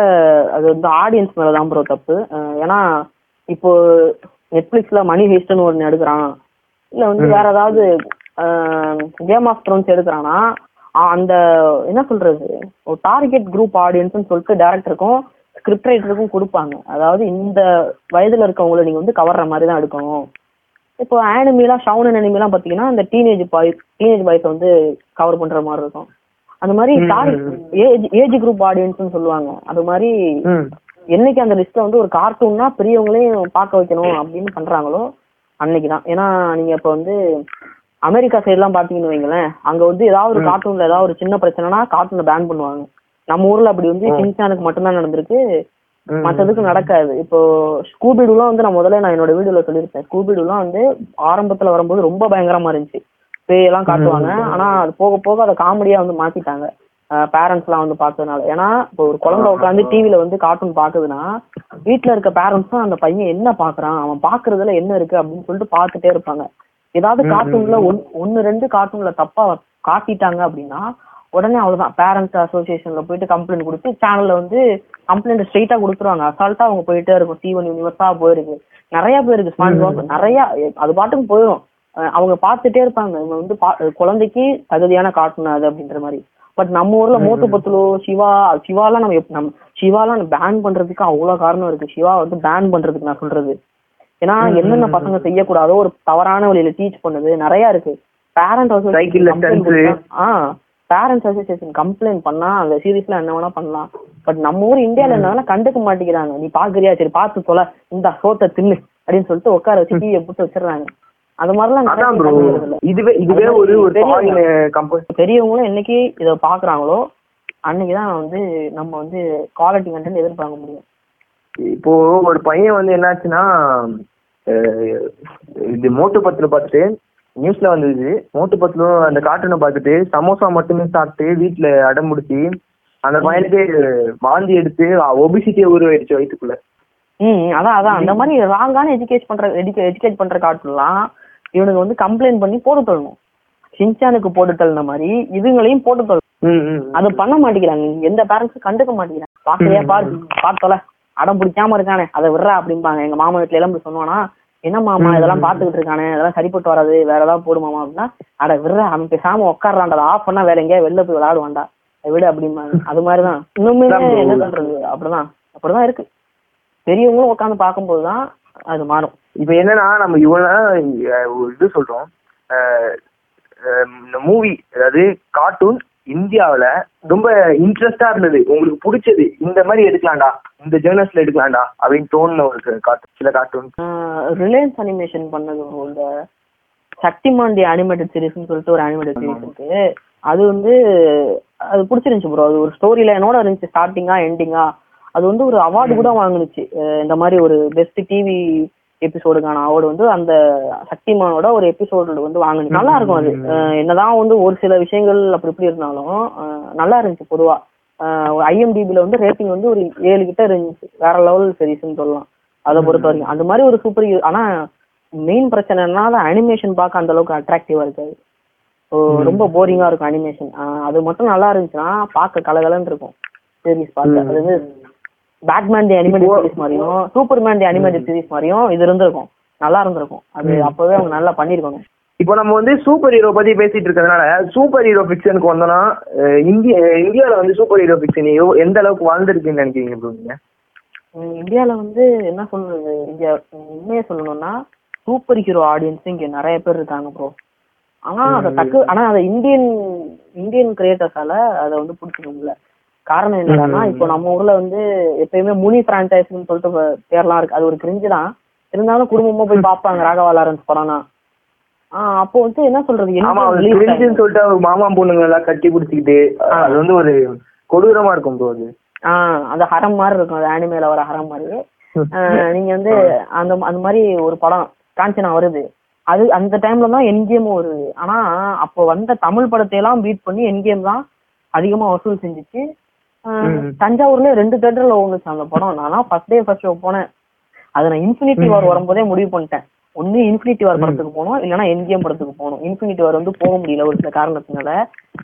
அது வந்து ஆடியன்ஸ் மேல தான் ப்ரோ தப்பு. ஏன்னா இப்போ நெட்ஃபிளிக்ஸ்ல மணி ஹேஸ்ட்னு ஒன்று எடுக்கிறான். இல்ல வந்து வேற ஏதாவது கேம் ஆஃப் த்ரோன்ஸ் எடுக்கிறான்னா அஹ் அந்த என்ன சொல்றது ஒரு டார்கெட் குரூப் ஆடியன்ஸ்னு சொல்லிட்டு டேரக்டருக்கும் ஸ்கிரிப்ட் ரைட்டருக்கும் கொடுப்பாங்க. அதாவது இந்த வயதுல இருக்கவங்கள நீங்க வந்து கவர்ற மாதிரி தான் எடுக்கணும். இப்போ ஆனிமிலாம் ஷவுன் அனிமிலாம் பாத்தீங்கன்னா அந்த டீனேஜ் பாய்ஸ் டீனேஜ் பாய்ஸ் வந்து கவர் பண்ற மாதிரி இருக்கும். அந்த மாதிரி ஏஜ் ஏஜ் குரூப் ஆடியன்ஸ்னு சொல்லுவாங்க. அது மாதிரி என்னைக்கு அந்த லிஸ்ட்ல வந்து ஒரு கார்ட்டூன்னா பெரியவங்களையும் பார்க்க வைக்கணும் அப்படின்னு பண்றாங்களோ அன்னைக்கு தான் ஏன்னா நீங்க இப்ப வந்து அமெரிக்கா சைடுலாம் பாத்தீங்கன்னு வைங்களேன் அங்க வந்து ஏதாவது ஒரு கார்ட்டூன்ல ஏதாவது ஒரு சின்ன பிரச்சனைனா கார்ட்டூனை பேன் பண்ணுவாங்க. நம்ம ஊர்ல அப்படி வந்து சின்சானுக்கு மட்டும்தான் நடந்திருக்கு. மத்ததுக்கு நடக்காது. இப்போ ஸ்கூபிடுலாம் வந்து நான் முதல்ல நான் என்னோட வீடியோல சொல்லியிருப்பேன். ஸ்கூபிடுலாம் வந்து ஆரம்பத்துல வரும்போது ரொம்ப பயங்கரமா இருந்துச்சு. பேயெல்லாம் காட்டுவாங்க. ஆனா அது போக போக அதை காமெடியா வந்து மாத்திட்டாங்க. பேரண்ட்ஸ் எல்லாம் வந்து பார்த்ததுனால. ஏன்னா இப்போ ஒரு குழந்தை உட்காந்து டிவில வந்து கார்ட்டூன் பாக்குதுன்னா வீட்ல இருக்க பேரண்ட்ஸ் தான் அந்த பையன் என்ன பாக்குறான் அவன் பாக்குறதுல என்ன இருக்கு அப்படின்னு சொல்லிட்டு பார்த்துட்டே இருப்பாங்க. ஏதாவது கார்ட்டூன்ல ஒன்னு ரெண்டு கார்ட்டூன்ல தப்பா காட்டிட்டாங்க அப்படின்னா உடனே அவ்வளவுதான். பேரண்ட்ஸ் அசோசியேஷன்ல போயிட்டு கம்ப்ளைண்ட் கொடுத்து சேனல்ல வந்து கம்ப்ளைண்ட் ஸ்ட்ரெயிட்டா கொடுத்துருவாங்க. அசால்ட்டா அவங்க போயிட்டே இருக்கும். சீவன் யூனிவர்ஸா போயிருக்கு. நிறைய பேருக்கு ஸ்மார்ட் நிறைய அது பாட்டுக்கு போயிடும் அவங்க பார்த்துட்டே இருப்பாங்க. இவங்க வந்து பா- குழந்தைக்கு தகுதியான கார்ட்டூன் அது அப்படின்ற மாதிரி. பட் நம்ம ஊர்ல மோட்டு பத்துலு சிவா சிவாலாம் நம்ம நம்ம சிவாலாம் பேன் பண்றதுக்கு அவ்வளவு காரணம் இருக்கு. சிவா வந்து பேன் பண்றதுக்கு நான் சொல்றது. ஏன்னா என்னென்ன பசங்க செய்யக்கூடாதோ ஒரு தவறான வழியில டீச் பண்ணுது. நிறைய இருக்கு. Parent Cycle lessons. ஆ பேரண்ட்ஸ் அசோசியேஷன் கம்ப்ளைண்ட் பண்ணா அந்த சீரியஸ்ல என்ன வேணா பண்ணலாம். பட் நம்ம ஊர் இந்தியால என்னன்னா கண்டுக்க மாட்டேங்கிறாங்க. நீ பாக்குறியா? சரி பார்த்து தொலை. இந்த சோத்தை தின்னு. அப்படின்னு சொல்லிட்டு உட்கார வச்சு டிவியை போட்டு வச்சிடுறாங்க. அது மாதிரிலாம். இதுவே இதுவே ஒரு பெரியவங்களும் என்னைக்கு இதை பாக்குறாங்களோ அன்னைக்குதான் வந்து நம்ம வந்து குவாலிட்டி கண்டென்ட் எதிர்பார்க்க முடியும். இப்போ ஒரு பையன் வந்து என்னாச்சுன்னா இது மோட்டு பத்துல பார்த்துட்டு நியூஸ்ல வந்தது. மோட்டு பத்துல அந்த கார்ட்டூனை பார்த்துட்டு சமோசா மட்டுமே சாப்பிட்டு வீட்டுல அடம் முடிச்சு அந்த பையனுக்கு வாந்தி எடுத்து ஒபிசிட்டியே உருவாயிடுச்சு வயிற்றுக்குள்ள ம் அதான் அதான். அந்த மாதிரி ராங்கான எஜுகேட் பண்ற எஜுகேட் பண்ற காட்டுலாம் இவனுக்கு வந்து கம்ப்ளைண்ட் பண்ணி போட்டு தள்ளணும். சின்சானுக்கு போட்டு தள்ளின மாதிரி இதுங்களையும் போட்டு தள்ளணும். அது பண்ண மாட்டேங்கிறாங்க. எந்த பேரண்ட்ஸும் கண்டுக்க மாட்டேங்கிறாங்க. பாக்கலையா பாரு பார்த்தோல அடம் பிடிக்காம இருக்கானே அதை விடுறா அப்படிம்பாங்க. எங்க மாமா வீட்டுல எல்லாம் சொன்னோன்னா என்ன மாமா இதெல்லாம் பாத்துக்கிட்டு இருக்கானே? இதெல்லாம் சரிப்பட்டு வராது. வேற ஏதாவது போடு மாமா அப்படின்னா அட விடுறா அவன் பேசாம உட்காடுறான்டா ஆஃப் பண்ணா வேற எங்கேயா வெளில போய் விளையாடுவான்டா. விடு அப்படிம்பாங்க. அது மாதிரிதான். இன்னுமே. என்ன பண்றது? அப்படிதான். அப்படிதான் இருக்கு. பெரியவங்களும் உட்காந்து பார்க்கும்போது தான் அது மாறும். இப்ப என்னன்னா நம்ம இவ்வளவு இது சொல்றோம். இந்த மூவி அதாவது கார்ட்டூன் இந்தியாவுல ரொம்ப இன்ட்ரெஸ்டா இருந்தது. உங்களுக்கு பிடிச்சது. இந்த மாதிரி எடுக்கலாம்டா. இந்த ஜேர்னல்ஸ்ல எடுக்கலாம்டா அப்படின்னு தோணுன ஒரு கார்ட்டூன் சில கார்ட்டூன் ரிலையன்ஸ் அனிமேஷன் பண்ணது. இந்த சக்திமான் தி அனிமேட்டட் சீரிஸ்னு சொல்லிட்டு ஒரு அனிமேட்டட் சீரிஸ் இருக்கு. அது வந்து அது பிடிச்சிருந்துச்சு ப்ரோ அது ஒரு ஸ்டோரி லைனோட இருந்துச்சு. ஸ்டார்டிங்கா எண்டிங்கா அது வந்து ஒரு அவார்டு கூட வாங்குனுச்சு. இந்த மாதிரி ஒரு பெஸ்ட் டிவி எபிசோடுக்கான அவார்டு வந்து அந்த சக்திமானோட ஒரு எபிசோடு வந்து வாங்குனுச்சு நல்லா இருக்கும் அது. என்னதான் வந்து ஒரு சில விஷயங்கள் அப்படி இப்படி இருந்தாலும் நல்லா இருந்துச்சு பொதுவா. ஐஎம்டிபில வந்து ரேட்டிங் வந்து ஒரு ஏழு கிட்ட இருந்துச்சு. வேற லெவல் சீரிஸ்னு சொல்லலாம். அதை பொறுத்த வரைக்கும். அந்த மாதிரி ஒரு சூப்பர் ஆனா மெயின் பிரச்சனைனா அனிமேஷன் பார்க்க அந்த அளவுக்கு அட்ராக்டிவா இருக்காது. ரொம்ப போரிங்கா இருக்கும் அனிமேஷன் அது மட்டும் நல்லா இருந்துச்சுன்னா பார்க்க கலகலன்னு இருக்கும். சீரிஸ் பார்க்க. அது வந்து பேட்மேன் தி அனிமேட்டட் சீரிஸ் மாதிரியும் சூப்பர்மேன் தி அனிமேட்டட் சீரிஸ் மாதிரியும் இது இருந்திருக்கும். நல்லா இருந்திருக்கும். அது அப்பவே அவங்க நல்லா பண்ணிருக்கணும் இப்போ நம்ம வந்து சூப்பர் ஹீரோ பத்தி பேசிட்டு இருக்கிறதுனால சூப்பர் ஹீரோ ஃபிக்ஷனுக்கு வந்தோம்னா இந்திய இந்தியால வந்து சூப்பர் ஹீரோ ஃபிக்ஷன் எந்த அளவுக்கு வாழ்ந்துருக்குன்னு நினைக்கிறீங்க ப்ரோ நீங்க? உம் இந்தியால வந்து என்ன சொல்றது இங்க உண்மையை சொல்லணும்னா சூப்பர் ஹீரோ ஆடியன்ஸ் இங்க நிறைய பேர் இருக்காங்க ப்ரோ ஆனா அதை தக்கு ஆனா அதை இந்தியன் இந்தியன் கிரியேட்டர்ஸால அதை வந்து பிடிச்சிக்க முடியல. காரணம் என்னன்னா இப்போ நம்ம ஊர்ல வந்து எப்பயுமே முனி பிரான்ச்சைஸ்னு சொல்லிட்டு பேர்லாம் இருக்கு. அது ஒரு கிரிஞ்சு தான். இருந்தாலும் குடும்பமா போய் பார்ப்பாங்க ராகவா லாரன்ஸ் படம்னா. ஆஹ் அப்போ வந்து என்ன சொல்றது? கிரிஞ்சுன்னு சொல்லிட்டு மாமா பொண்ணுங்க எல்லாம் கட்டி பிடிச்சிக்கிட்டு அது வந்து ஒரு கொடூரமா இருக்கும் ப்ரோ அது. ஆஹ் அந்த ஹரம் மாதிரி இருக்கும். அது ஆனிமேல வர ஹரம் மாதிரி. நீங்க வந்து அந்த அந்த மாதிரி ஒரு படம் காஞ்சனா வருது. அது அந்த டைம்ல தான் என்கேமும் வருது. ஆனா அப்போ வந்த தமிழ் படத்தை எல்லாம் பீட் பண்ணி என்கேம் தான் அதிகமா வசூல் செஞ்சுச்சு. தஞ்சாவூர்ல ரெண்டு தேட்டர்ல ஓடுச்சு அந்த படம். நானா ஃபர்ஸ்ட் டே ஃபர்ஸ்ட் ஷோ போனேன். அதை நான் இன்ஃபினிட்டி வார் வரும்போதே முடிவு பண்ணிட்டேன். ஒண்ணு இன்ஃபினிட்டி வார் படத்துக்கு போகணும் இல்லைன்னா என்கேம் படத்துக்கு போகணும். இன்ஃபினிட்டி வார் வந்து போக முடியல ஒரு சில காரணத்தினால.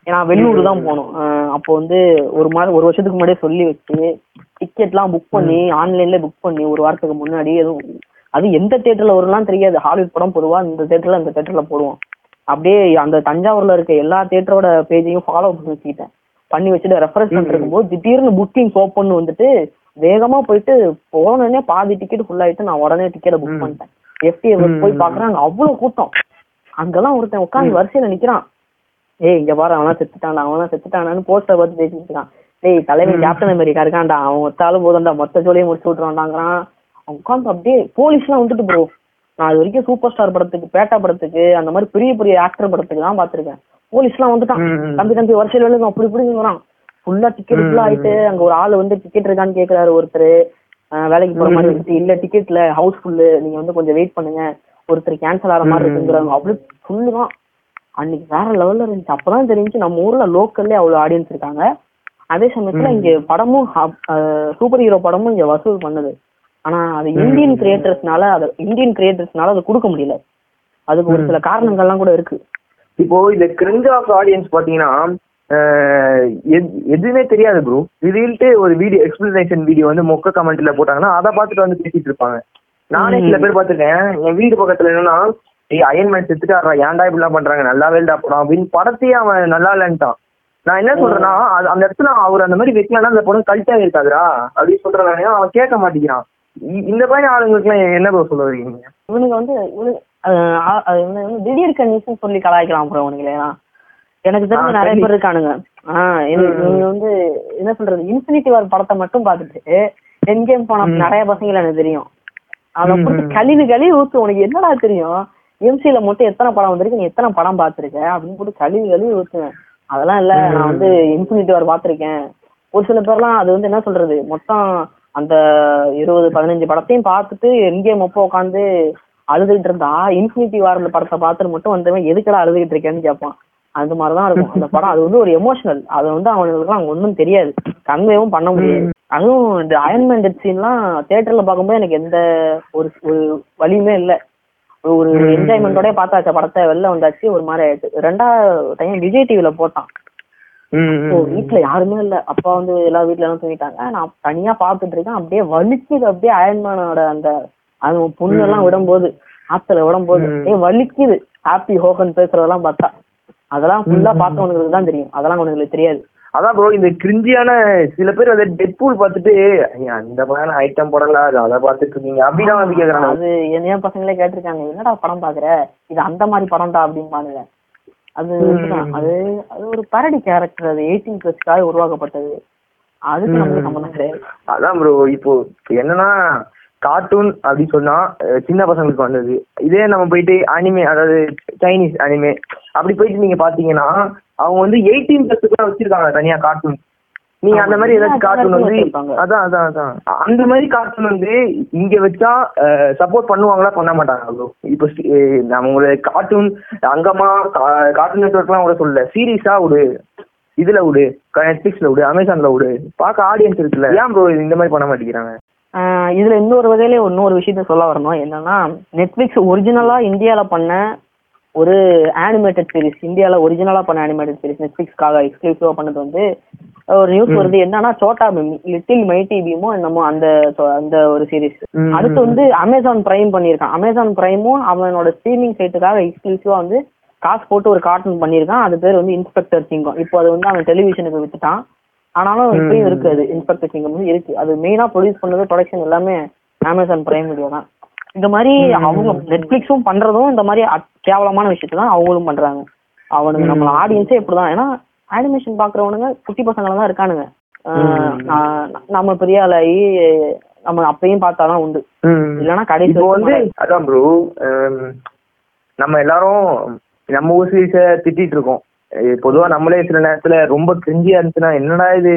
ஏன்னா வெளியூர் தான் போகணும். அப்போ வந்து ஒரு மாதம் ஒரு வருஷத்துக்கு முன்னாடியே சொல்லி வச்சு டிக்கெட்லாம் புக் பண்ணி ஆன்லைன்ல புக் பண்ணி ஒரு வாரத்துக்கு முன்னாடி எதுவும் அது எந்த தேட்டர்ல வரும்லாம் தெரியாது. ஹாலிவுட் படம் பொதுவா இந்த தேட்டர்ல இந்த தேட்டர்ல போடுவோம். அப்படியே அந்த தஞ்சாவூர்ல இருக்க எல்லா தேட்டரோட பேஜையும் ஃபாலோ பண்ணி வச்சுக்கிட்டேன். பண்ணி வச்சுட்டு ரெஃபரன்ஸ் இருக்கும்போது திடீர்னு புக்கிங் ஓப்பன் வந்துட்டு வேகமா போயிட்டு போனோடனே பாதி டிக்கெட் ஃபுல் ஆயிட்டு நான் உடனே டிக்கெட்டை புக் பண்ணிட்டேன். எஃப்டி போய் பாக்குறேன் அங்க அவ்வளவு கூட்டம். அங்கெல்லாம் ஒருத்தன் உட்காந்து வரிசையில நிக்கிறான். ஏய் இங்க பாரு அவனா செத்துட்டான்டா அவனா செத்துட்டானான்னு போஸ்டர் பார்த்து பேசிட்டு இருக்கான். டேய் தலைவன் கேப்டன் அமெரிக்கா இருக்கான்டா. அவன் ஒத்தாலும் போதும்டா. மொத்த ஜோலியும் முடிச்சு விட்டுருவான்டாங்கிறான் அவன் உட்காந்து அப்படியே போலீஸ்லாம் வந்துட்டு ப்ரோ நான் அது வரைக்கும் சூப்பர் ஸ்டார் படத்துக்கு பேட்டா படத்துக்கு அந்த மாதிரி பெரிய பெரிய ஆக்டர் படத்துக்கு தான் பாத்திருக்கேன் போலீஸ்லாம் வந்துட்டான். ம், ம். தம்பி தம்பி வரிசையில விழுந்து அப்படி இப்படி வரான் ஃபுல்லா டிக்கெட் ஃபுல்லா ஆயிட்டு அங்க ஒரு ஆள் வந்து டிக்கெட் இருக்கான்னு கேக்குறாரு ஒருத்தர். வேலைக்கு போற மாதிரி வந்துட்டு இல்ல டிக்கெட்ல ஹவுஸ் ஃபுல்லு நீங்க வந்து கொஞ்சம் வெயிட் பண்ணுங்க. ஒருத்தர் கேன்சல் ஆகிற மாதிரி இருக்குங்கிறாங்க. அப்படி ஃபுல்லு அன்னைக்கு வேற லெவல்ல இருந்துச்சு. அப்பதான் தெரிஞ்சு நம்ம ஊர்ல லோக்கல்லே அவ்வளவு ஆடியன்ஸ் இருக்காங்க. அதே சமயத்துல இங்க படமும் சூப்பர் ஹீரோ படமும் இங்க வசூல் பண்ணுது. ஆனா அது இந்தியன் கிரியேட்டர்ஸ்னால அது இந்தியன் கிரியேட்டர்ஸ்னால அதை கொடுக்க முடியல. அதுக்கு ஒரு சில காரணங்கள்லாம் கூட இருக்கு. இப்போ இந்த கிரிஞ்ச் ஆஃப் ஆடியன்ஸ் பாத்தீங்கன்னா எதுவுமே தெரியாது ப்ரோ திடீர்னுட்டு ஒரு வீடியோ எக்ஸ்பிளனேஷன் வீடியோ வந்து மொக்க கமெண்ட்ல போட்டாங்கன்னா அதை பார்த்துட்டு வந்து பேசிட்டு இருப்பாங்க. நானே சில பேர் பார்த்திருக்கேன். என் வீடு பக்கத்துல என்னன்னா ஏய் அயன்மேன் செத்துட்டாரா ஏன்டா இப்படிலாம் பண்றாங்க? நல்லாவே இல்லடா படம். அப்படின்னு படத்தையே அவன் நல்லா இல்லைன்ட்டான் நான் என்ன சொல்றேன்னா அந்த இடத்துல அவர் அந்த மாதிரி வைக்கலன்னா அந்த படம் கல்ட்டா இருக்காதுடா அப்படின்னு சொல்றேன் நானு. அவன் கேட்க மாட்டேங்கிறான். இந்த மாதிரி ஆளுங்களுக்குலாம் என்ன ப்ரோ சொல்ல வரீங்க இவனுங்க வந்து திடீர் கன்னிஸ்னு சொல்லி கலாய்க்கலாம் அப்புறம் இவனுங்களே எனக்கு தெரிஞ்ச நிறைய. பேர் இருக்கானுங்க. ஆஹ் இவங்க வந்து என்ன சொல்றது இன்ஃபினிட்டி வார் படத்தை மட்டும் பார்த்துட்டு என் கேம் போன நிறைய பசங்களை எனக்கு தெரியும். அதை போட்டு ம். கழிவு கழிவு ஊத்து உனக்கு என்னடா தெரியும்? எம்சில மட்டும் எத்தனை படம் வந்திருக்கு நீ எத்தனை படம் பார்த்திருக்க? அப்படின்னு போட்டு கழிவு கழிவு ஊத்துவேன். அதெல்லாம் இல்ல நான் வந்து இன்ஃபினிட்டி வார் பார்த்திருக்கேன். ஒரு சில பேர்லாம் அது வந்து என்ன சொல்றது மொத்தம் அந்த இருபது பதினஞ்சு படத்தையும் பார்த்துட்டு எங்கேயும் மொப்ப உட்காந்து அழுதுகிட்டு இருந்தா இன்ஃபினிட்டி வார் படத்தை பார்த்துட்டு மட்டும் வந்தவன் எதுக்கடா அழுதுகிட்டு இருக்கேன்னு கேட்பான். அந்த மாதிரிதான் இருக்கும். அந்த படம் அது வந்து ஒரு எமோஷனல் அது வந்து அவனுக்கு அங்க ஒன்றும் தெரியாது. கன்வேவும் பண்ண முடியாது. அதுவும் இந்த அயன்மேன் டெத் சீன்லாம் தியேட்டர்ல பார்க்கும்போது எனக்கு எந்த ஒரு ஒரு வழியுமே இல்லை. ஒரு என்ஜாய்மெண்டோட பார்த்தாச்ச. படத்தை வெளில வந்தாச்சு ஒரு மாதிரி ஆயிடுச்சு. ரெண்டாவது டைம் விஜய் டிவில போட்டான். வீட்ல யாருமே இல்ல. அப்பா வந்து எல்லா வீட்ல எல்லாம் தூங்கிட்டாங்க. நான் தனியா பாத்துட்டு இருக்கேன். அப்படியே வலிக்குது அப்படியே அயன்மேனோட அந்த அது பொண்ணு எல்லாம் விடும்போது ஆத்துல விடும்போது ஏ வலிக்குது. ஹாப்பி ஹோகன் பேசுறதெல்லாம் பார்த்தா. அதெல்லாம் ஃபுல்லா பார்த்தவனுக்கு தான் தெரியும். அதெல்லாம் உனக்கு தெரியாது. அதான் ப்ரோ இந்த கிரிஞ்சியான சில பேர் வந்து டெட்பூல் பார்த்துட்டு அந்த மாதிரி ஐட்டம் படம்ல அது அதை பார்த்துட்டு இருக்கீங்க. அப்படிதான் வந்து கேக்குறாங்க. அது என் என் பசங்களே கேட்டிருக்காங்க. என்னடா படம் பாக்குற இது அந்த மாதிரி படம்டா அப்படிம்பானுங்க. அது. அது அது ஒரு பரடி கேரக்டர் அது எயிட்டீன் பிளஸ்க்காக உருவாக்கப்பட்டது. அதுக்கு நமக்கு சம்மந்தம் கிடையாது. அதான் ப்ரோ இப்போ என்னன்னா கார்ட்டூன் அப்படி சொன்னா சின்ன பசங்களுக்கு வந்தது. இதே நம்ம போயிட்டு அனிமே அதாவது சைனீஸ் அனிமே அப்படி போயிட்டு நீங்க பாத்தீங்கன்னா அவங்க வந்து எயிட்டீன் பிளஸ்க்குலாம் வச்சிருக்காங்க தனியா கார்ட்டூன் நீங்க அந்த மாதிரி ஏதாச்சும் கார்ட்டூன் வந்து. அதான் அதான் அதான். அந்த மாதிரி கார்ட்டூன் வந்து இங்க வச்சா சப்போர்ட் பண்ணுவாங்களா பண்ண மாட்டாங்க ப்ரோ இப்போ நம்ம ஒரு கார்ட்டூன் அங்கமா கார்ட்டூன் நெட்ஒர்க்லாம் கூட சொல்லல. சீரியஸா விடு. இதுல விடு. நெட்ஃபிளிக்ஸ்ல விடு. அமேசான்ல விடு. பார்க்க ஆடியன்ஸ் இருக்குல்ல. ஏன் ப்ரோ இந்த மாதிரி பண்ண மாட்டேங்கிறாங்க? இதுல இன்னொரு வகையில இன்னொரு விஷயத்த சொல்ல வரணும். என்னன்னா நெட்ஃபிளிக்ஸ் ஒரிஜினலா இந்தியால பண்ண ஒரு அனிமேட்டட் சீரிஸ் இந்தியால ஒரிஜினலா பண்ண அனிமேட்டட் சீரிஸ் நெட்ஃபிளிக்ஸ்க்காக எக்ஸ்க்ளூசிவா பண்ணது வந்து ஒரு நியூஸ் வருது. என்னன்னா சோட்டா பீம் லிட்டில் மைட்டி பீமோ என்னமோ அந்த அந்த ஒரு சீரிஸ். அடுத்து வந்து அமேசான் பிரைம் பண்ணியிருக்கான். அமேசான் பிரைமும் அவனோட ஸ்ட்ரீமிங் சைட்டுக்காக எக்ஸ்க்ளூசிவா வந்து காசு போட்டு ஒரு கார்ட்டூன் பண்ணியிருக்கான். அது பேர் வந்து இன்ஸ்பெக்டர் சிங்கம் இப்போ அது வந்து அவன் டெலிவிஷனுக்கு வித்துட்டான். ஆனாலும் இப்பயும் இருக்கு அது இன்ஸ்பெக்டர் சிங்கம் வந்து இருக்கு. அது மெயினா ப்ரொடியூஸ் பண்ணது ப்ரொடக்ஷன் எல்லாமே அமேசான் பிரைம் வீடியோ தான். இந்த மாதிரி அவங்க நெட்ஃபிளிக்ஸும் பண்றதும் இந்த மாதிரி கேவலமான விஷயத்தை தான் அவங்களும் பண்றாங்க. அவனுங்க நம்மள ஆடியன்ஸே இப்படிதான். ஏன்னா அனிமேஷன் பாக்குறவனுங்க குட்டி பசங்கள தான் இருக்கானுங்க. நம்ம பெரிய ஆளாகி நம்ம அப்பயும் பார்த்தாதான் உண்டு. ம். இல்லைன்னா கடைசி இப்போ வந்து அதான் ப்ரோ நம்ம எல்லாரும் நம்ம ஊர் சீரிஸை திட்டிட்டு இருக்கோம். பொதுவா நம்மளே சில நேரத்துல ரொம்ப கிரிஞ்சியா இருந்துச்சுன்னா என்னடா இது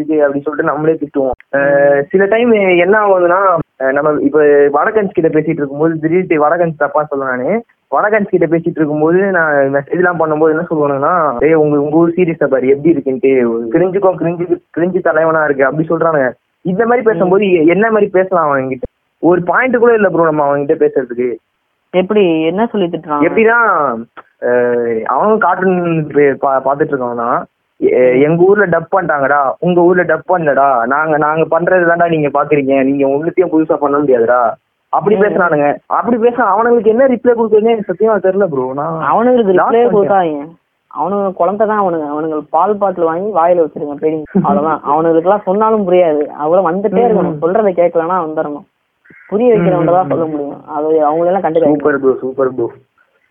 இது அப்படின்னு சொல்லிட்டு நம்மளே திட்டுவோம். சில டைம் என்ன ஆகுதுன்னா நம்ம இப்ப வடகன்ஸ் கிட்ட பேசிட்டு இருக்கும்போது திடீர்னு வடகன்ஸ் தப்பா சொல்ல நானு. வடகன்ஸ் கிட்ட பேசிட்டு இருக்கும்போது நான் மெசேஜ் எல்லாம் பண்ணும்போது என்ன சொல்லுவேன்னா ஏ உங்க உங்க ஊர் சீரியஸ் பாரு எப்படி இருக்குன்ட்டு கிரிஞ்சுக்கும் கிரிஞ்சு கிரிஞ்சு தலைவனா இருக்கு அப்படி சொல்றானுங்க. இந்த மாதிரி பேசும்போது என்ன மாதிரி பேசலாம் அவன்கிட்ட? ஒரு பாயிண்ட் கூட இல்ல ப்ரோ நம்ம அவன்கிட்ட பேசுறதுக்கு. எப்படி என்ன சொல்லி திட்டுறான் எப்படின்னா அவனும் கார்ட்டூன் பாத்துட்டு இருக்கவனா எங்க ஊர்ல டப் பண்ணிட்டாங்கடா உங்க ஊர்ல டப் பண்ணலடா நாங்க நாங்க பண்றது தான்டா நீங்க பாக்குறீங்க நீங்க உங்களுக்கையும் புதுசா பண்ண முடியாதுடா. அப்படி பேசுறானுங்க. அப்படி பேச அவனுங்களுக்கு என்ன ரிப்ளை கொடுக்குறதுன்னு எனக்கு சத்தியமா தெரியல ப்ரோ நான் அவனுங்களுக்கு ரிப்ளே. கொடுத்தாங்க அவனுங்க குழந்தை தான் அவனுங்க. அவனுங்க பால் பாட்டில் வாங்கி வாயில வச்சிருங்க பெரிய அவ்வளவுதான். அவனுங்களுக்கு எல்லாம் சொன்னாலும் புரியாது. அவ்வளவு வந்துட்டே இருக்கணும். சொல்றதை கேட்கலன்னா வந்துடணும் புரிய வைக்கிறவங்க தான் சொல்ல முடியும். அது அவங்களெல்லாம் கண்டுக்காது சூப்பர் ப்ரோ சூப்பர் ப்ரோ.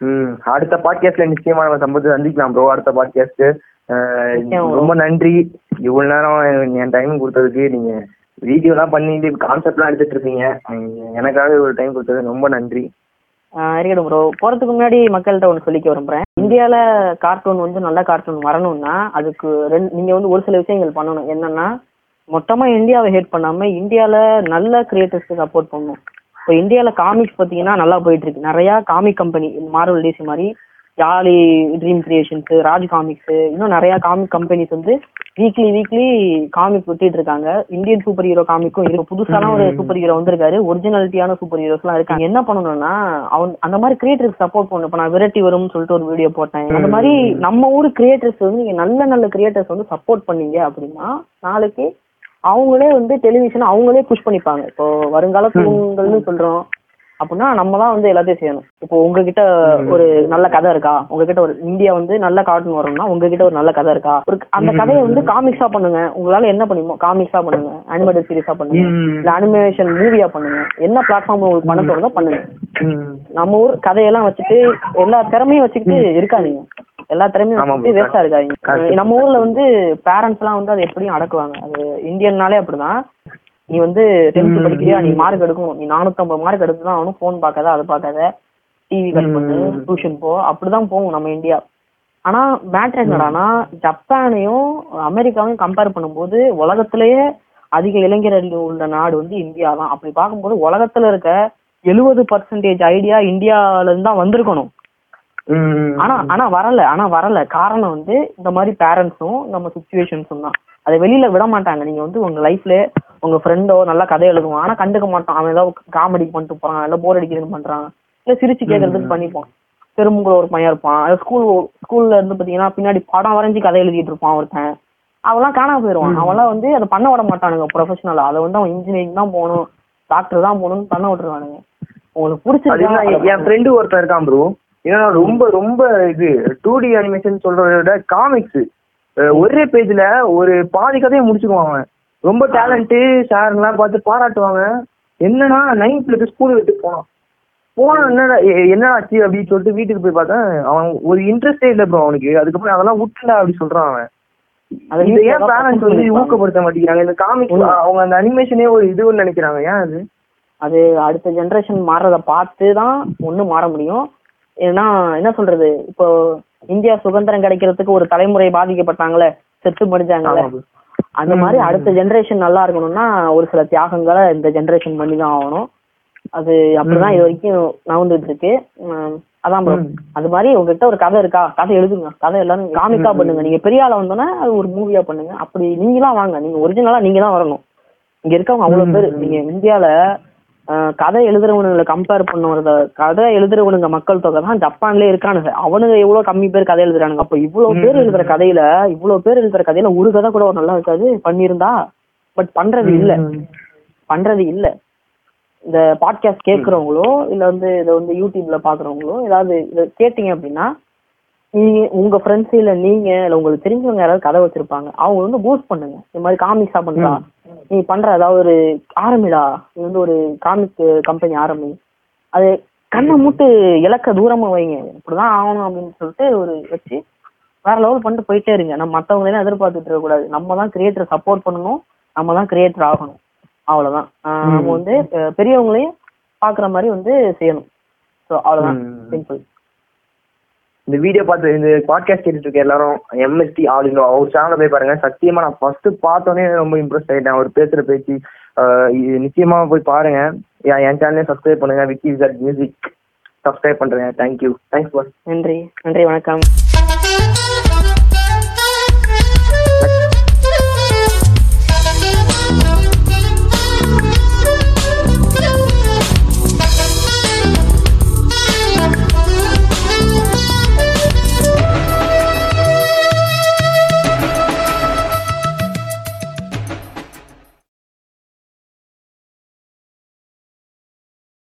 ம் அடுத்த பாட்காஸ்ட்ல நிச்சயமா நம்ம சம்பவத்தை சந்திக்கலாம் ப்ரோ அடுத்த பாட்காஸ்ட். ரொம்ப நன்றி. இவ்வளவு நேரம் என் டைம் கொடுத்ததுக்கு நீங்க வீடியோ எல்லாம் பண்ணிட்டு கான்செப்ட்லாம் எடுத்துட்டு இருக்கீங்க. நீங்க எனக்காக ஒரு டைம் கொடுத்தது ரொம்ப நன்றி. இருக்கட்டும் ப்ரோ. போறதுக்கு முன்னாடி மக்கள்கிட்ட ஒன்று சொல்லிக்க விரும்புறேன். இந்தியால கார்ட்டூன் வந்து நல்ல கார்ட்டூன் வரணும்னா அதுக்கு ரெண்டு நீங்க வந்து ஒரு சில விஷயங்கள் பண்ணணும். என்னன்னா மொத்தமா இந்தியாவை ஹேட் பண்ணாம இந்தியால நல்ல கிரியேட்டர்ஸ்க்கு சப்போர்ட் பண்ணணும். இப்போ இந்தியால காமிக்ஸ் பாத்தீங்கன்னா நல்லா போயிட்டு இருக்கு. நிறைய காமிக் கம்பெனி மார்வல் டிசி மாதிரி jolly dream creations Raj comics இன்னும் நிறைய காமிக் கம்பெனிஸ் வந்து வீக்லி வீக்லி காமிக் விட்டுட்டு இருக்காங்க. இந்தியன் சூப்பர் ஹீரோ காமிக்கும் இருக்கு. புதுசான ஒரு சூப்பர் ஹீரோ வந்திருக்காரு. ஒரிஜினாலிட்டியான சூப்பர் ஹீரோஸ் எல்லாம் இருக்காங்க. என்ன பண்ணணும்னா அவன் அந்த மாதிரி கிரியேட்டர்ஸ் சப்போர்ட் பண்ணணும். இப்போ நான் விரட்டி வரும்னு சொல்லிட்டு ஒரு வீடியோ போட்டேன். அந்த மாதிரி நம்ம ஊர் கிரியேட்டர்ஸ் வந்து நீங்க நல்ல நல்ல கிரியேட்டர்ஸ் வந்து சப்போர்ட் பண்ணீங்க அப்படின்னா நாளைக்கு அவங்களே வந்து டெலிவிஷன் அவங்களே புஷ் பண்ணிப்பாங்க. இப்போ வருங்கால தூங்கல்னு சொல்றோம். அப்படின்னா நம்ம தான் வந்து எல்லாத்தையும் செய்யணும். இப்போ உங்ககிட்ட ஒரு நல்ல கதை இருக்கா? உங்ககிட்ட ஒரு இந்தியா வந்து நல்ல கார்ட்டூன் வரணும்னா உங்ககிட்ட ஒரு நல்ல கதை இருக்கா? ஒரு அந்த கதையை வந்து காமிக்ஸா பண்ணுங்க. உங்களால என்ன பண்ணுமோ காமிக்ஸா பண்ணுங்க. அனிமேட்டட் சீரிஸா பண்ணுங்க. இல்ல அனிமேஷன் மூவியா பண்ணுங்க. என்ன பிளாட்ஃபார்ம் உங்களுக்கு பண்ண தோணுதோ பண்ணுங்க. நம்ம ஊர் கதையெல்லாம் வச்சுட்டு எல்லா திறமையும் வச்சுக்கிட்டு இருக்காதீங்க. எல்லா திறமையும் bro. வேஸ்டா Correct. நம்ம ஊர்ல வந்து பேரண்ட்ஸ் எல்லாம் வந்து அதை எப்படியும் அடக்குவாங்க. அது இந்தியன்னாலே அப்படிதான். நீ வந்து டென்த் படிக்கிறியா? நீ. மார்க் எடுக்கணும் நீ நானூத்தம்பது மார்க் எடுத்து தான் அவனும் ஃபோன் பார்க்காத அதை பார்க்காத. டிவி கட் பண்ணு. டியூஷன் போ. அப்படிதான் போகும் நம்ம இந்தியா ஆனா மேட்ரு என்னடானா ஜப்பானையும் அமெரிக்காவையும் கம்பேர் பண்ணும்போது உலகத்திலேயே அதிக இளைஞர்கள் உள்ள நாடு வந்து இந்தியா தான் அப்படி பார்க்கும்போது உலகத்துல இருக்க எழுபது பர்சன்டேஜ் ஐடியா இந்தியால இருந்து தான் வந்திருக்கணும். ஆனா ஆனா வரல. ஆனா வரல. காரணம் வந்து இந்த மாதிரி பேரண்ட்ஸும் நம்ம சுச்சுவேஷன்ஸும் தான். அதை வெளியில விட மாட்டாங்க நீங்க வந்து உங்க லைஃப்ல உங்க ஃப்ரெண்டோ நல்லா கதை எழுதுவான். ஆனா கண்டுக்க மாட்டான். அவன் ஏதாவது காமெடி பண்ணிட்டு போறான். இல்ல போர் அடிக்கிறதுன்னு பண்றான். இல்ல சிரிச்சு கேட்கறதுக்கு பண்ணிப்பான். பெரும்புல ஒரு பையன் இருப்பான். ஸ்கூல் ஸ்கூல்ல இருந்து பாத்தீங்கன்னா பின்னாடி படம் வரைஞ்சு கதை எழுதிட்டு இருப்பான் ஒருத்தன். அவெல்லாம் காணாம போயிருவான். அவன்லாம் வந்து அதை பண்ண விட மாட்டானுங்க ப்ரொஃபஷனலா அதை வந்து அவன் இன்ஜினியரிங் தான் போகணும் டாக்டர் தான் போகணும்னு பண்ண விட்டுருவானுங்க. உங்களுக்கு பிடிச்சிருக்கா? என் ஃப்ரெண்டு ஒருத்தன் இருக்கான் ப்ரோ ஏன்னா ரொம்ப ரொம்ப இது டூ டி அனிமேஷன் சொல்றத விட காமிக்ஸ் ஒரே பேஜ்ல ஒரு பாதி கதையை முடிச்சுக்குவான் அவன் ரொம்ப டேலண்ட் சாருங்கெல்லாம் பார்த்து பாராட்டுவாங்க. என்னன்னா நைன்த்ல ஸ்கூல் விட்டு போனான். போனா என்னடா எ- என்னடா ஆச்சு அப்படின்னு சொல்லிட்டு வீட்டுக்கு போய் பார்த்தேன். அவன் ஒரு இன்ட்ரெஸ்டே இல்லை ப்ரோ அவனுக்கு. அதுக்கப்புறம் அதெல்லாம் விட்டுடா அப்படி சொல்றான் அவன். அதை இது ஏன் பேரண்ட்ஸ் வந்து. ஊக்கப்படுத்த மாட்டேங்கிறாங்க? இந்த உண்மை. அவங்க அந்த அனிமேஷனே ஒரு இதுன்னு நினைக்கிறாங்க. ஏன் அது? அது அடுத்த ஜெனரேஷன் மாறுறத பார்த்து தான் ஒண்ணு மாற முடியும். ஏன்னா என்ன சொல்றது? இப்போ இந்தியா சுதந்திரம் கிடைக்கிறதுக்கு ஒரு தலைமுறை பாதிக்கப்பட்டாங்களே செத்து மடிஞ்சாங்களே. அந்த மாதிரி அடுத்த ஜெனரேஷன் நல்லா இருக்கணும்னா ஒரு சில தியாகங்களை இந்த ஜெனரேஷன் பண்ணி தான் ஆகணும். அது அப்படிதான் இது வரைக்கும் நவுந்துட்டு இருக்கு அதான். அது மாதிரி உங்ககிட்ட ஒரு கதை இருக்கா? கதை எழுதுங்க. கதை எல்லாரும் காமிக்கா பண்ணுங்க. நீங்க பெரிய ஆளா வந்தோன்னா அது ஒரு மூவியா பண்ணுங்க. அப்படி நீங்களாம் வாங்க. நீங்க ஒரிஜினலா நீங்க தான் வரணும். இங்க இருக்கவங்க அவ்வளவு பேர். நீங்க இந்தியால கதை எழுதுறவனுங்களை கம்பேர் பண்ணுறத கதை எழுதுறவனுங்க மக்கள் தொகை தான் ஜப்பான்லயே இருக்கானுங்க. அவனுங்க எவ்வளவு கம்மி பேர் கதை எழுதுறானுங்க. அப்ப இவ்வளவு பேர் எழுதுற கதையில இவ்வளவு பேர் எழுதுற கதையில ஒரு கதை கூட நல்லா இருக்காது. பண்ணியிருந்தா பட் பண்றது இல்ல. பண்றது இல்ல. இந்த பாட்காஸ்ட் கேட்கறவங்களோ இல்ல வந்து இதை வந்து யூடியூப்ல பாக்குறவங்களோ ஏதாவது இதை கேட்டீங்க அப்படின்னா நீங்க உங்க ஃப்ரெண்ட்ஸ் இல்ல நீங்க இல்ல உங்களுக்கு தெரிஞ்சவங்க யாராவது கதை வச்சிருப்பாங்க அவங்க வந்து பூஸ்ட் பண்ணுங்க. இந்த மாதிரி காமிக்ஸா பண்றா? நீ பண்ற ஏதாவது ஒரு ஆரம்பிடா? நீ வந்து ஒரு காமிக் கம்பெனி ஆரம்பி. அது கண்ணை மூட்டு இலக்க தூரமா வைங்க. இப்படிதான் ஆகணும் அப்படின்னு சொல்லிட்டு ஒரு வச்சு வேற லெவல் பண்ணிட்டு போயிட்டே இருங்க. நம்ம மத்தவங்களே எதிர்பார்த்துட்டு இருக்க கூடாது நம்ம தான் கிரியேட்டர் சப்போர்ட் பண்ணணும். நம்ம தான் கிரியேட்டர் ஆகணும். அவ்வளவுதான். நம்ம வந்து பெரியவங்களையும் பாக்குற மாதிரி வந்து செய்யணும். ஸோ அவ்வளவுதான். சிம்பிள் இந்த வீடியோ பார்த்து இந்த பாட்காஸ்ட் கேட்டுட்டு இருக்க எல்லாரும் எம்எஸ்டி ஆல் இன்னும் அவர் சேனலை போய் பாருங்க. சத்தியமா நான் ஃபர்ஸ்ட் பார்த்தோன்னே ரொம்ப இம்ப்ரெஸ் ஆயிட்டேன். அவர் பேசுற பேச்சு நிச்சயமா போய் பாருங்க. என் என் சேனலையும் சப்ஸ்கிரைப் பண்ணுங்க. விக்கி விசாட் மியூசிக் சப்ஸ்கிரைப் பண்றேன். தேங்க்யூ தேங்க்ஸ் பாஸ் நன்றி. நன்றி வணக்கம்.